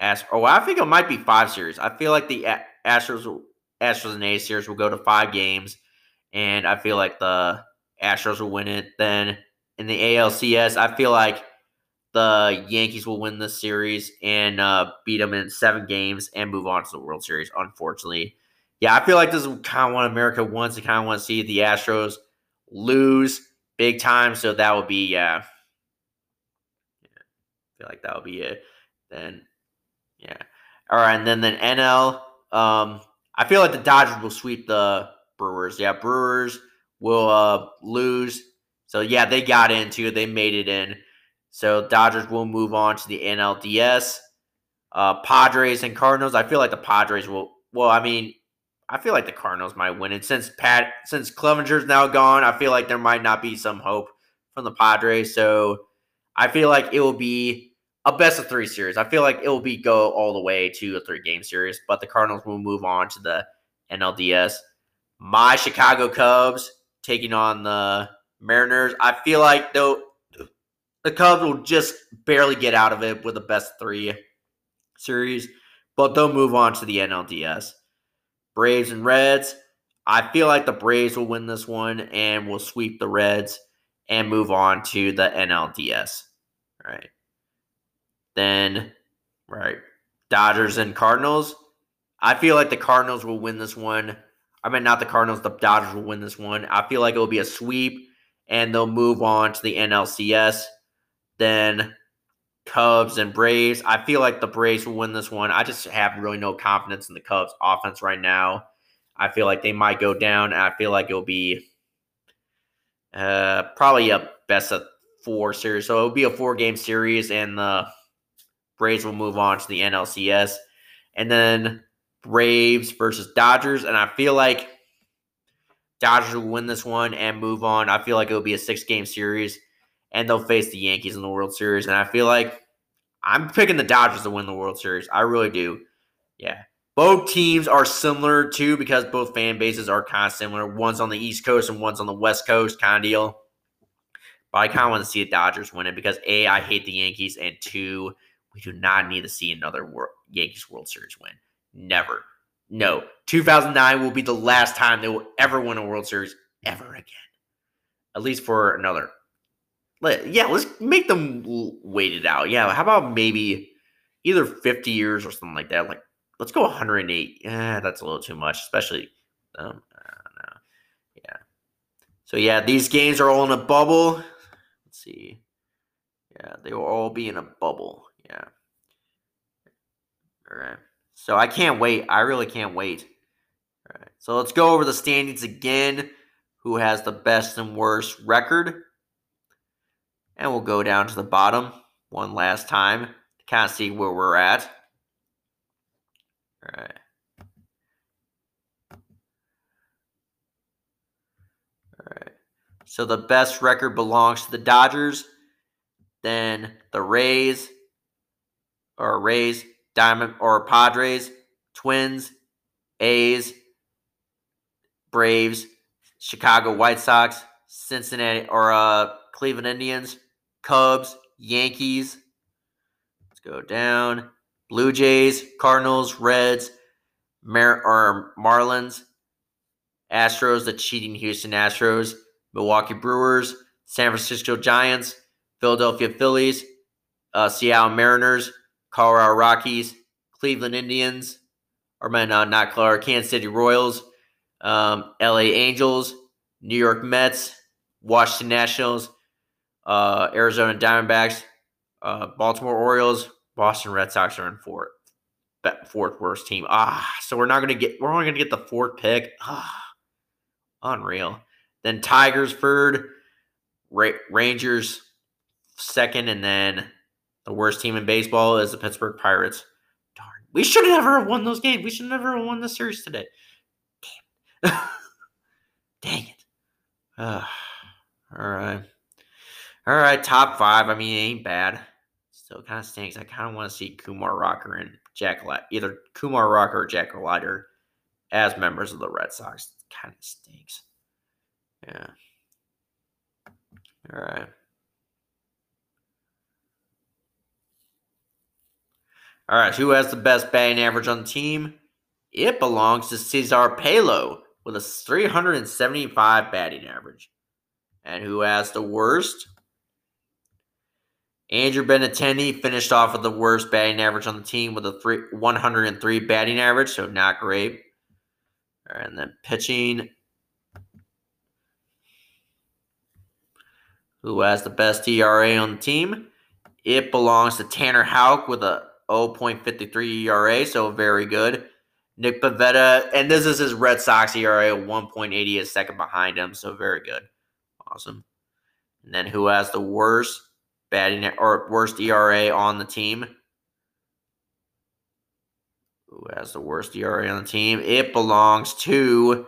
Speaker 2: Ast- oh, I think it might be five series. I feel like the Astros, Astros and A series will go to five games, and I feel like the Astros will win it. Then in the ALCS, I feel like the Yankees will win this series and uh, beat them in seven games and move on to the World Series. Unfortunately, yeah, I feel like this is kind of what America wants. I kind of want to see the Astros lose big time. So that would be yeah. yeah. I feel like that would be it. Then yeah. All right, and then the NL. Um, I feel like the Dodgers will sweep the Brewers. Yeah, Brewers will uh, lose. So yeah, they got into. They made it in. So Dodgers will move on to the NLDS. Uh, Padres and Cardinals. I feel like the Padres will. Well, I mean, I feel like the Cardinals might win it since Pat since Clevinger's now gone. I feel like there might not be some hope from the Padres. So I feel like it will be a best of three series. I feel like it will be go all the way to a three game series, but the Cardinals will move on to the NLDS. My Chicago Cubs taking on the Mariners. I feel like though the Cubs will just barely get out of it with the best three Series, but they'll move on to the NLDS. Braves and Reds. I feel like the Braves will win this one and will sweep the Reds and move on to the NLDS. Right. Then, right. Dodgers and Cardinals. I feel like the Cardinals will win this one. I mean, not the Cardinals, the Dodgers will win this one. I feel like it will be a sweep and they'll move on to the NLCS. Then Cubs and Braves. I feel like the Braves will win this one. I just have really no confidence in the Cubs offense right now. I feel like they might go down. I feel like it'll be uh, probably a best of four series. So it'll be a four game series, and the Braves will move on to the NLCS. And then Braves versus Dodgers. And I feel like Dodgers will win this one and move on. I feel like it'll be a six game series and they'll face the Yankees in the World Series. And I feel like I'm picking the Dodgers to win the World Series. I really do. Yeah. Both teams are similar too because both fan bases are kind of similar. One's on the East Coast and one's on the West Coast, kind of deal. But I kind of want to see the Dodgers win it because A, I hate the Yankees, and two, we do not need to see another Yankees World Series win. Never. No. 2009 will be the last time they will ever win a World Series ever again. At least for another. Let, yeah, let's make them wait it out. Yeah, how about maybe either 50 years or something like that? Like, let's go 108. Yeah, that's a little too much, especially. Um, Yeah. So, yeah, these games are all in a bubble. Let's see. Yeah, they will all be in a bubble. Yeah. All right. So I can't wait. I really can't wait. All right. So let's go over the standings again. Who has the best and worst record? And we'll go down to the bottom one last time to kind of see where we're at. All right. All right. So the best record belongs to the Dodgers, then the Rays, or Rays, Diamond or Padres, Twins, A's, Braves, Chicago White Sox, Cincinnati or uh, Cleveland Indians, Cubs, Yankees. Let's go down. Blue Jays, Cardinals, Reds, Mar- or Marlins, Astros, the cheating Houston Astros, Milwaukee Brewers, San Francisco Giants, Philadelphia Phillies, uh, Seattle Mariners, Colorado Rockies, Cleveland Indians, or man, uh, not Colorado, Kansas City Royals, um, LA Angels, New York Mets, Washington Nationals, uh, Arizona Diamondbacks, uh, Baltimore Orioles, Boston Red Sox are in fourth, fourth worst team. Ah, so we're not gonna get we're only gonna get the fourth pick. Ah, unreal. Then Tigers third, Ra- Rangers second, and then the worst team in baseball is the Pittsburgh Pirates. Darn. We should never have won those games. We should never have won the series today. Damn. Dang it. Uh, all right. All right, top five. I mean, it ain't bad. Still kind of stinks. I kind of want to see Kumar Rocker and Jack Leiter, either Kumar Rocker or Jack Leiter as members of the Red Sox. Kind of stinks. Yeah. All right. All right, who has the best batting average on the team? It belongs to Cesar Puello with a 375 batting average. And who has the worst? Andrew Benintendi finished off with the worst batting average on the team with a three, 103 batting average, so not great. And then pitching. Who has the best ERA on the team? It belongs to Tanner Houck with a 0.53 ERA, so very good. Nick Pivetta, and this is his Red Sox ERA, 1.80 is second behind him, so very good. Awesome. And then who has the worst batting or worst ERA on the team? Who has the worst ERA on the team? It belongs to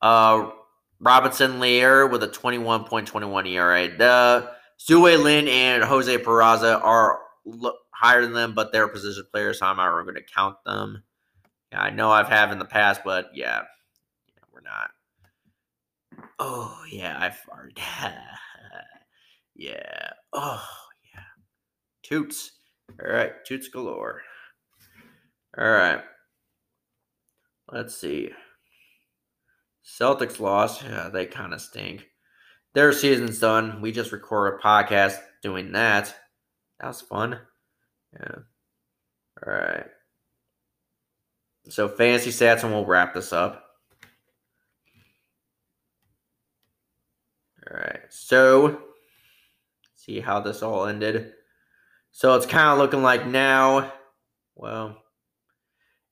Speaker 2: uh, Robinson Leyer with a 21.21 ERA. The Tzu-Wei Lin and Jose Peraza are higher than them, but they're position players, so I'm not going to count them. Yeah, I know I've have in the past, but yeah, yeah we're not. Oh yeah, I farted. yeah. Oh yeah. Toots. All right, toots galore. All right. Let's see. Celtics lost. Yeah, they kind of stink. Their season's done. We just recorded a podcast doing that. That was fun. Yeah. All right. So fantasy stats, and we'll wrap this up. All right. So see how this all ended. So it's kind of looking like now. Well,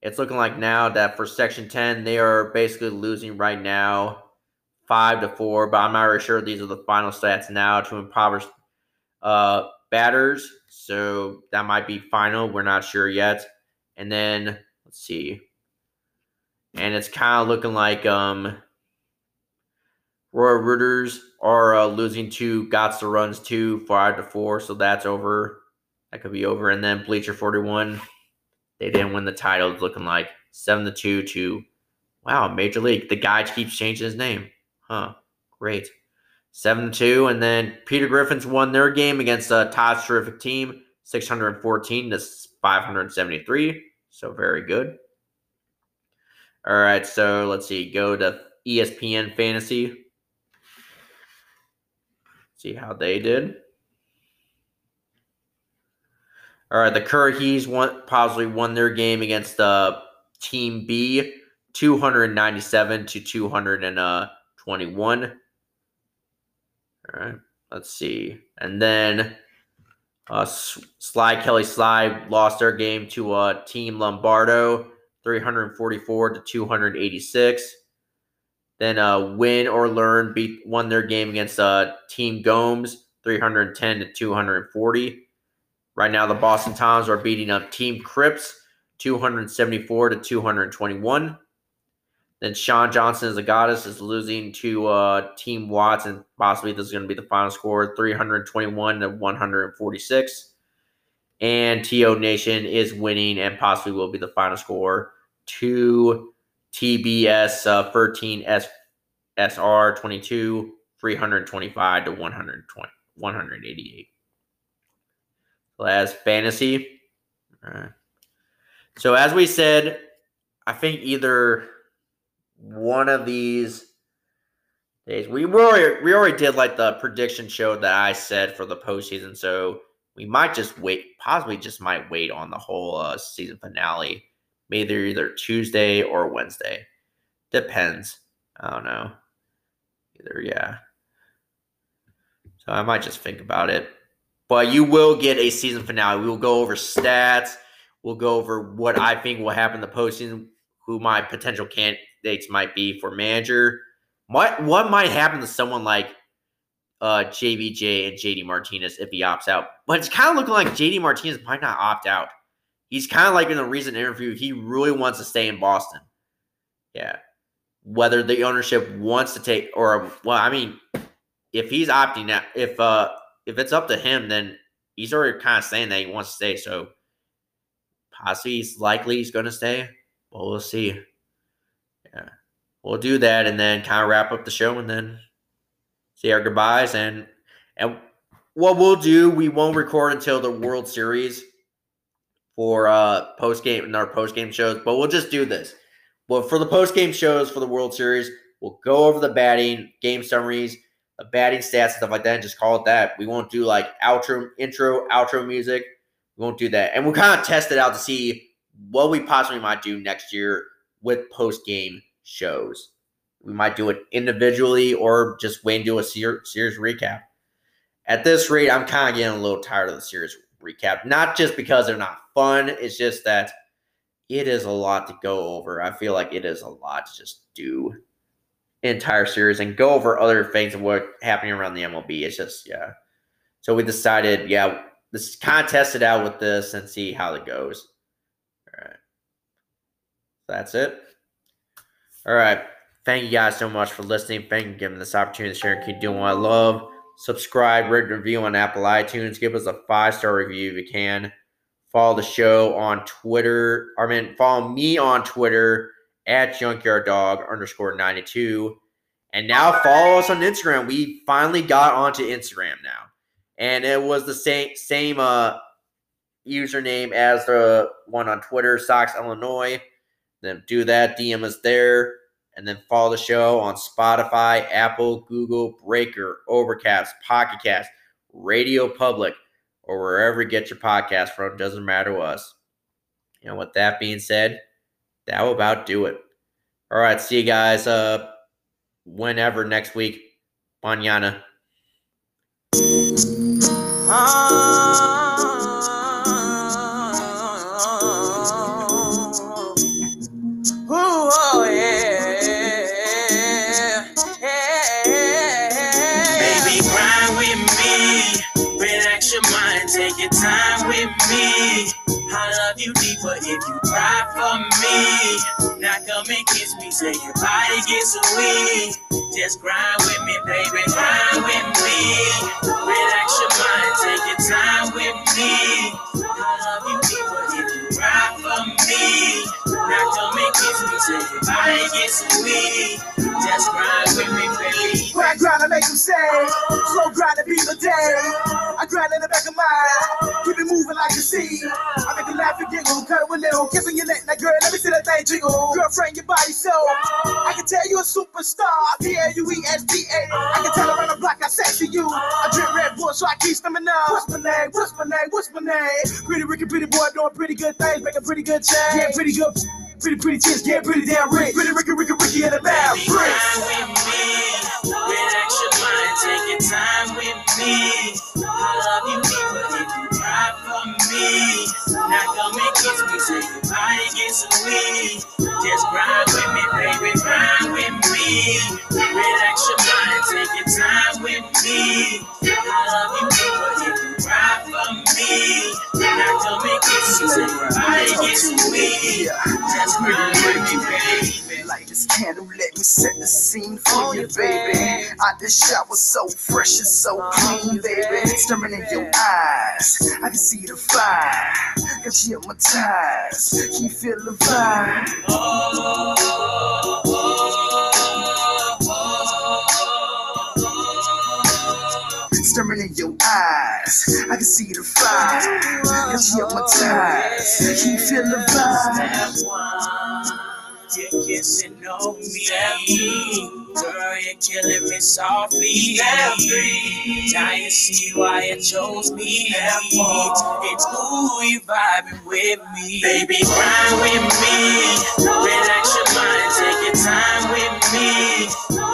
Speaker 2: it's looking like now that for Section 10, they are basically losing right now five to four, but I'm not really sure these are the final stats now to impoverished uh, batters. So that might be final. We're not sure yet. And then let's see. And it's kind of looking like um Royal Rooters are uh, losing two. Gots the Runs two, five to four. So that's over. That could be over. And then Bleacher 41 they didn't win the title. It's looking like seven to two to wow, Major League. The guy keeps changing his name. Huh. Great. Seven to two. And then Peter Griffins won their game against uh, Todd's terrific team, 614 to 573. So very good. All right, so let's see. Go to ESPN Fantasy. See how they did. All right, the Currahee won possibly won their game against the uh, Team B, 297 to 221. All right, let's see. And then uh, Sly Kelly Sly lost their game to uh, Team Lombardo, 344 to 286. Then uh, Win or Learn beat won their game against uh, Team Gomes, 310 to 240. Right now, the Boston Times are beating up Team Crips 274 to 221. Then Sean Johnson as a goddess is losing to uh, Team Watts, and possibly this is going to be the final score 321 to 146. And TO Nation is winning and possibly will be the final score to TBS uh, 13 S SR 22 325 to 120 188 as fantasy. So as we said, I think either one of these days we already we already did like the prediction show that I said for the postseason. So we might just wait, possibly just might wait on the whole uh, season finale, maybe they're either Tuesday or Wednesday. Depends. I don't know. Either yeah. So I might just think about it. But you will get a season finale. We will go over stats. We'll go over what I think will happen in the postseason, who my potential candidates might be for manager. What what might happen to someone like uh, JBJ and JD Martinez if he opts out? But it's kind of looking like JD Martinez might not opt out. He's kind of like in a recent interview, he really wants to stay in Boston. Yeah. Whether the ownership wants to take or well, I mean, if he's opting out, if uh if it's up to him, then he's already kind of saying that he wants to stay. So possibly he's likely he's to stay. Well, we'll see. Yeah, we'll do that and then kind of wrap up the show and then say our goodbyes and and what we'll do, we won't record until the World Series for uh post game in our post game shows, but we'll just do this. But for the post game shows for the World Series, we'll go over the batting game summaries the batting stats and stuff like that and just call it that. We won't do like outro, intro, outro music. We won't do that. And we'll kind of test it out to see what we possibly might do next year with post game shows. We might do it individually or just wait and do a ser- series recap. At this rate, I'm kind of getting a little tired of the series recap. Not just because they're not fun, it's just that it is a lot to go over. I feel like it is a lot to just do entire series and go over other things of what happening around the MLB. It's just yeah. So we decided, yeah, let's kind of test it out with this and see how it goes. All right. That's it. All right. Thank you guys so much for listening. Thank you for giving this opportunity to share and keep doing what I love. Subscribe, rate, review on Apple iTunes. Give us a five star review if you can. Follow the show on Twitter. I mean, follow me on Twitter at junkyard dog underscore 92. And now follow us on Instagram. We finally got onto Instagram now. And it was the same same uh username as the one on Twitter, Sox Illinois. Then do that. DM us there. And then follow the show on Spotify, Apple, Google, Breaker, Overcast, Pocket Cast, Radio Public, or wherever you get your podcast from. Doesn't matter to us. And with that being said, that will about do it. All right, see you guys uh whenever next week. Manana.
Speaker 1: Oh,
Speaker 3: with me. I love you deeper if you cry for me. Now come and kiss me, say your body gets weak. Just grind with me, baby, grind with me. Relax your mind, take your time with me. I love you deeper if you cry for me. Now come and kiss me, say your body gets weak. Just grind with me, baby.
Speaker 4: Grind, grind, I make them say. Slow grind to be the day. I grind in the back of mine. Keep it moving like a sea. I make you laugh and giggle. Cut it with little. Kissing your neck. Now, girl, let me see that thing jiggle. Girlfriend, your body so. I can tell you a superstar. P-L-U-E-S-T-A. I can tell around the block I sexy you. I drink Red Bull, so I keep stamina. What's my name? What's my name? What's my name? Pretty Ricky, pretty boy, doing pretty good things. Making pretty good change. Yeah, pretty good. Pretty, pretty chicks, get pretty damn rich. Pretty Ricky, Ricky, Ricky in the bad
Speaker 3: grind with me. Relax your mind, take your time with me. I love you deeper if you cry for me. Now come and kiss me, say your body gets weak. Just grind with me, baby, grind with me. Relax your mind, take your time with me. I love you deeper if you cry for me. Now come and kiss me, body gets weak. Just grind with me, baby.
Speaker 4: Light this candle, let me set the scene for you, baby. Out the shower, so fresh and so clean, baby. Staring in your eyes, I can see the fire. Got you hypnotized, can you feel the vibe? Staring in your eyes, I can see the fire. Got you hypnotized, can you feel the vibe?
Speaker 3: Step you're kissing on me. Girl, you're killing me softly. Step three, now you see why you chose me. Step four, it's ooh, you vibing with me. Baby, grind with me. Relax your mind, take your time with me.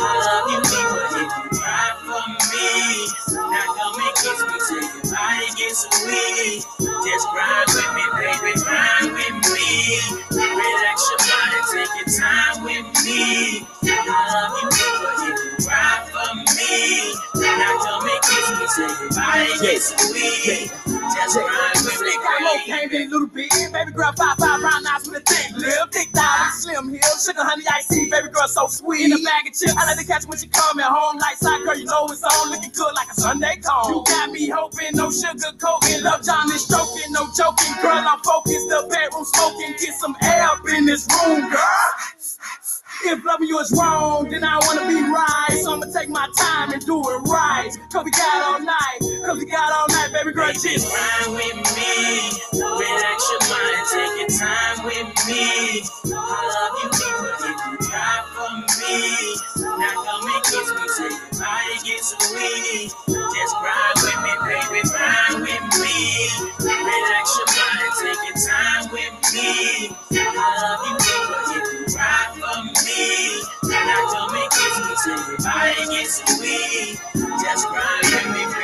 Speaker 3: Gets weak. Just grind with me, baby, grind with me. Relax your body, take your time with me. I love you gets weak. Just grind with me,
Speaker 4: Got more
Speaker 3: baby.
Speaker 4: pain than a little bit. Baby girl, five five round eyes with a thick lip, thick thighs, slim hips, sugar honey tea. Baby girl, so sweet. In a bag of chips, I like to catch when she coming home. Like side girl, you know it's on, looking good like a Sunday cone. You got me hoping, no sugar coating, love John is stroking, no joking. Girl, I'm focused, the bedroom smoking, get some air up in this room, girl. If loving you is wrong, then I wanna be right. So I'ma take my time and do it right. Cause we got all night, cause we got all night, baby girl, just
Speaker 3: grind with me. Relax your mind, take your time with me. I love you if you cry for me. Now come and kiss me till your body gets weak. Just grind with me, baby, grind with me. Relax your mind, take your time with me. I
Speaker 1: I
Speaker 3: don't make it till your body gets so
Speaker 1: weak.
Speaker 3: Just grind with me.